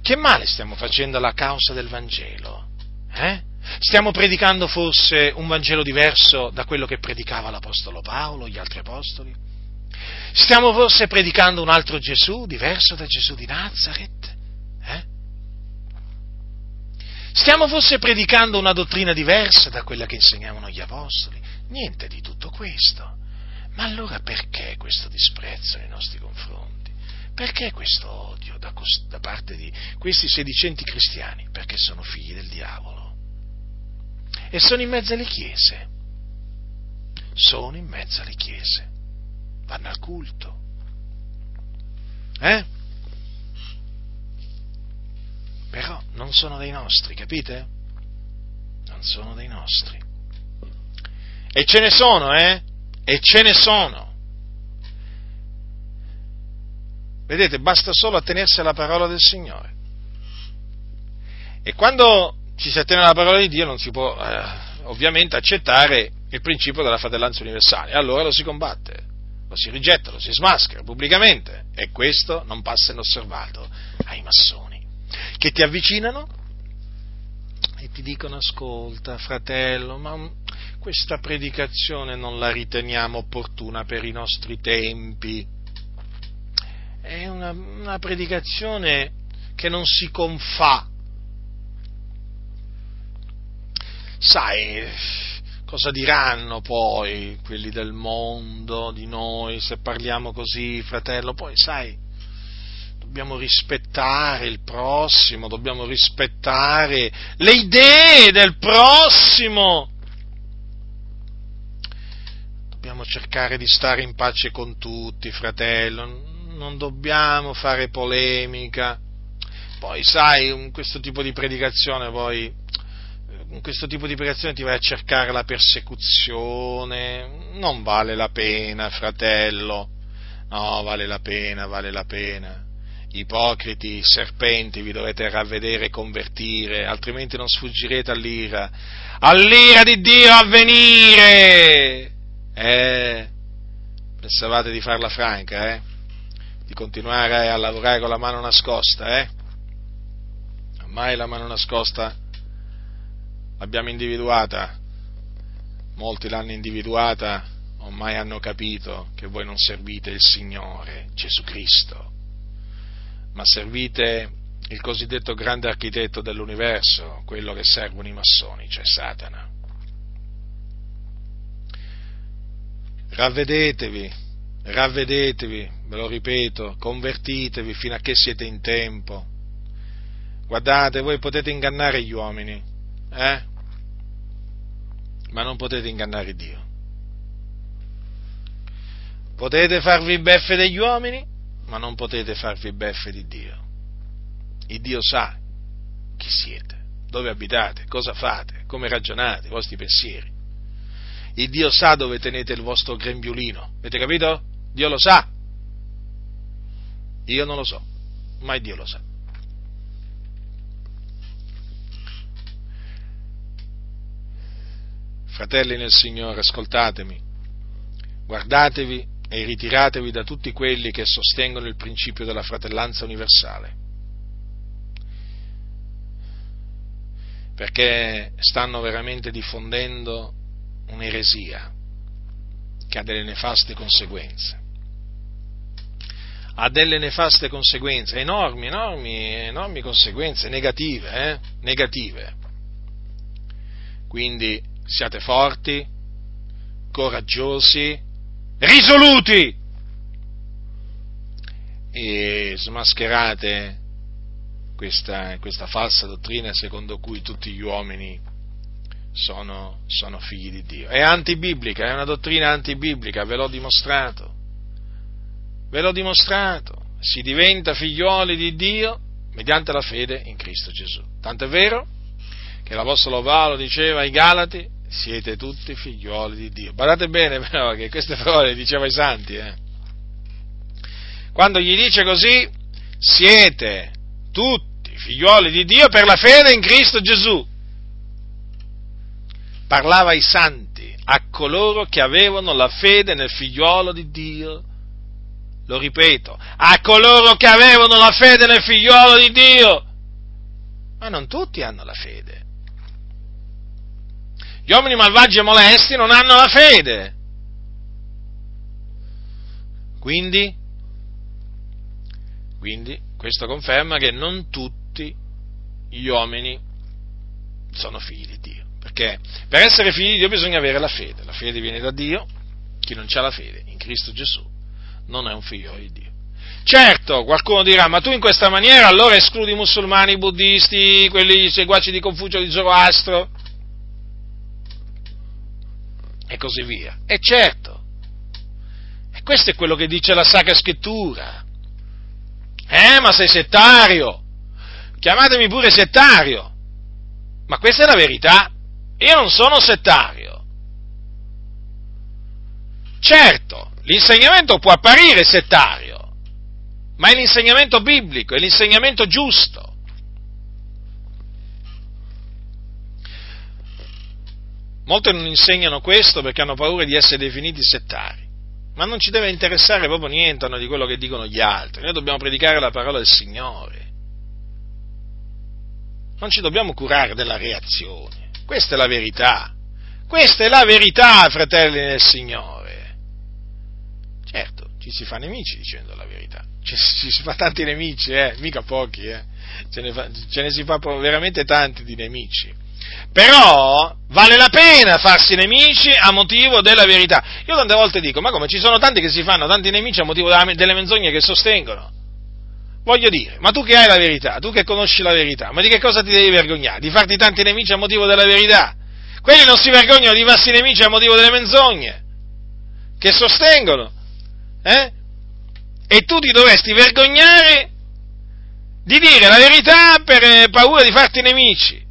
Che male stiamo facendo alla causa del Vangelo? Eh? Stiamo predicando forse un Vangelo diverso da quello che predicava l'Apostolo Paolo, gli altri Apostoli? Stiamo forse predicando un altro Gesù, diverso da Gesù di Nazareth? Eh? Stiamo forse predicando una dottrina diversa da quella che insegnavano gli Apostoli? Niente di tutto questo. Ma allora perché questo disprezzo nei nostri confronti? Perché questo odio da, da parte di questi sedicenti cristiani? Perché sono figli del diavolo. E sono in mezzo alle chiese. Sono in mezzo alle chiese. Vanno al culto. Eh? Però non sono dei nostri, capite? Non sono dei nostri. E ce ne sono, eh? E ce ne sono. Vedete, basta solo attenersi alla parola del Signore. E quando ci si attiene alla parola di Dio non si può eh, ovviamente accettare il principio della fratellanza universale, allora lo si combatte, lo si rigetta, lo si smaschera pubblicamente e questo non passa inosservato ai massoni, che ti avvicinano e ti dicono ascolta fratello, ma questa predicazione non la riteniamo opportuna per i nostri tempi. È una, una predicazione che non si confà. Sai, cosa diranno poi quelli del mondo di noi se parliamo così, fratello? Poi sai, dobbiamo rispettare il prossimo, dobbiamo rispettare le idee del prossimo. Dobbiamo cercare di stare in pace con tutti, fratello, non dobbiamo fare polemica. Poi sai, questo tipo di predicazione poi in questo tipo di predicazione ti vai a cercare la persecuzione, non vale la pena, fratello, no, vale la pena, vale la pena ipocriti, serpenti, vi dovete ravvedere e convertire, altrimenti non sfuggirete all'ira, all'ira di Dio a venire! Eh, pensavate di farla franca, eh? Di continuare a lavorare con la mano nascosta, eh? Ormai la mano nascosta l'abbiamo individuata, molti l'hanno individuata, ormai hanno capito che voi non servite il Signore Gesù Cristo ma servite il cosiddetto grande architetto dell'universo, quello che servono i massoni, cioè Satana. Ravvedetevi, ravvedetevi, ve lo ripeto, convertitevi fino a che siete in tempo. Guardate, voi potete ingannare gli uomini, eh? Ma non potete ingannare Dio. Potete farvi beffe degli uomini, ma non potete farvi beffe di Dio. Il Dio sa chi siete, dove abitate, cosa fate, come ragionate, i vostri pensieri. Il Dio sa dove tenete il vostro grembiulino. Avete capito? Dio lo sa. Io non lo so, ma Dio lo sa. Fratelli nel Signore, ascoltatemi, guardatevi e ritiratevi da tutti quelli che sostengono il principio della fratellanza universale. Perché stanno veramente diffondendo un'eresia che ha delle nefaste conseguenze. Ha delle nefaste conseguenze, enormi, enormi, enormi conseguenze negative, eh? negative. Quindi siate forti, coraggiosi, risoluti e smascherate questa, questa, falsa dottrina secondo cui tutti gli uomini sono, sono figli di Dio. È antibiblica, è una dottrina antibiblica, ve l'ho dimostrato. Ve l'ho dimostrato. Si diventa figlioli di Dio mediante la fede in Cristo Gesù. Tanto è vero che l'Apostolo Paolo diceva ai Galati, siete tutti figlioli di Dio. Guardate bene però che queste parole le diceva ai santi. Eh. Quando gli dice così, siete tutti figlioli di Dio per la fede in Cristo Gesù. Parlava ai santi, a coloro che avevano la fede nel figliolo di Dio. Lo ripeto, a coloro che avevano la fede nel figliolo di Dio. Ma non tutti hanno la fede. Gli uomini malvagi e molesti non hanno la fede. Quindi, quindi questo conferma che non tutti gli uomini sono figli di Dio. Perché per essere figli di Dio bisogna avere la fede. La fede viene da Dio. Chi non ha la fede in Cristo Gesù non è un figlio di Dio. Certo, qualcuno dirà, ma tu in questa maniera allora escludi i musulmani, i buddisti, quelli seguaci di Confucio, di Zoroastro? E così via. E certo, e questo è quello che dice la Sacra Scrittura. Eh, ma sei settario, chiamatemi pure settario, ma questa è la verità, io non sono settario. Certo, l'insegnamento può apparire settario, ma è l'insegnamento biblico, è l'insegnamento giusto. Molti non insegnano questo perché hanno paura di essere definiti settari, ma non ci deve interessare proprio niente di quello che dicono gli altri, noi dobbiamo predicare la parola del Signore. non ci dobbiamo curare della reazione. Questa è la verità. Questa è la verità, fratelli del Signore. Certo, ci si fa nemici dicendo la verità. Ci, ci si fa tanti nemici, eh? mica pochi, eh? ce, ne fa, ce ne si fa veramente tanti di nemici. Però vale la pena farsi nemici a motivo della verità. Io tante volte dico, ma come ci sono tanti che si fanno tanti nemici a motivo delle menzogne che sostengono? Voglio dire, ma tu che hai la verità, tu che conosci la verità, ma di che cosa ti devi vergognare? Di farti tanti nemici a motivo della verità? Quelli non si vergognano di farsi nemici a motivo delle menzogne che sostengono. Eh? E tu ti dovresti vergognare di dire la verità per eh, paura di farti nemici.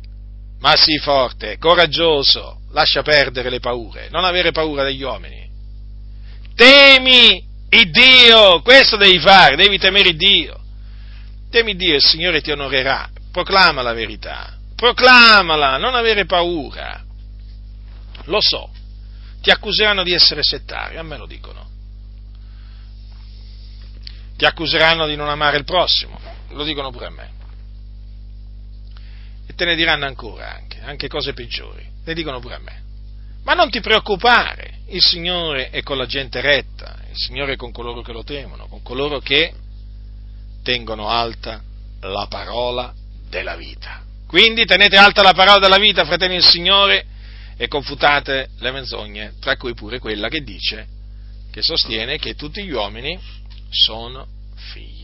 Ma sii forte, coraggioso, lascia perdere le paure, non avere paura degli uomini. Temi il Dio, questo devi fare, devi temere il Dio. Temi Dio il Signore ti onorerà. Proclama la verità, proclamala, non avere paura. Lo so, ti accuseranno di essere settario, a me lo dicono. Ti accuseranno di non amare il prossimo, lo dicono pure a me. E te ne diranno ancora anche, anche cose peggiori, le dicono pure a me. Ma non ti preoccupare, il Signore è con la gente retta, il Signore è con coloro che lo temono, con coloro che tengono alta la parola della vita. Quindi tenete alta la parola della vita, fratelli del Signore, e confutate le menzogne, tra cui pure quella che dice, che sostiene che tutti gli uomini sono figli.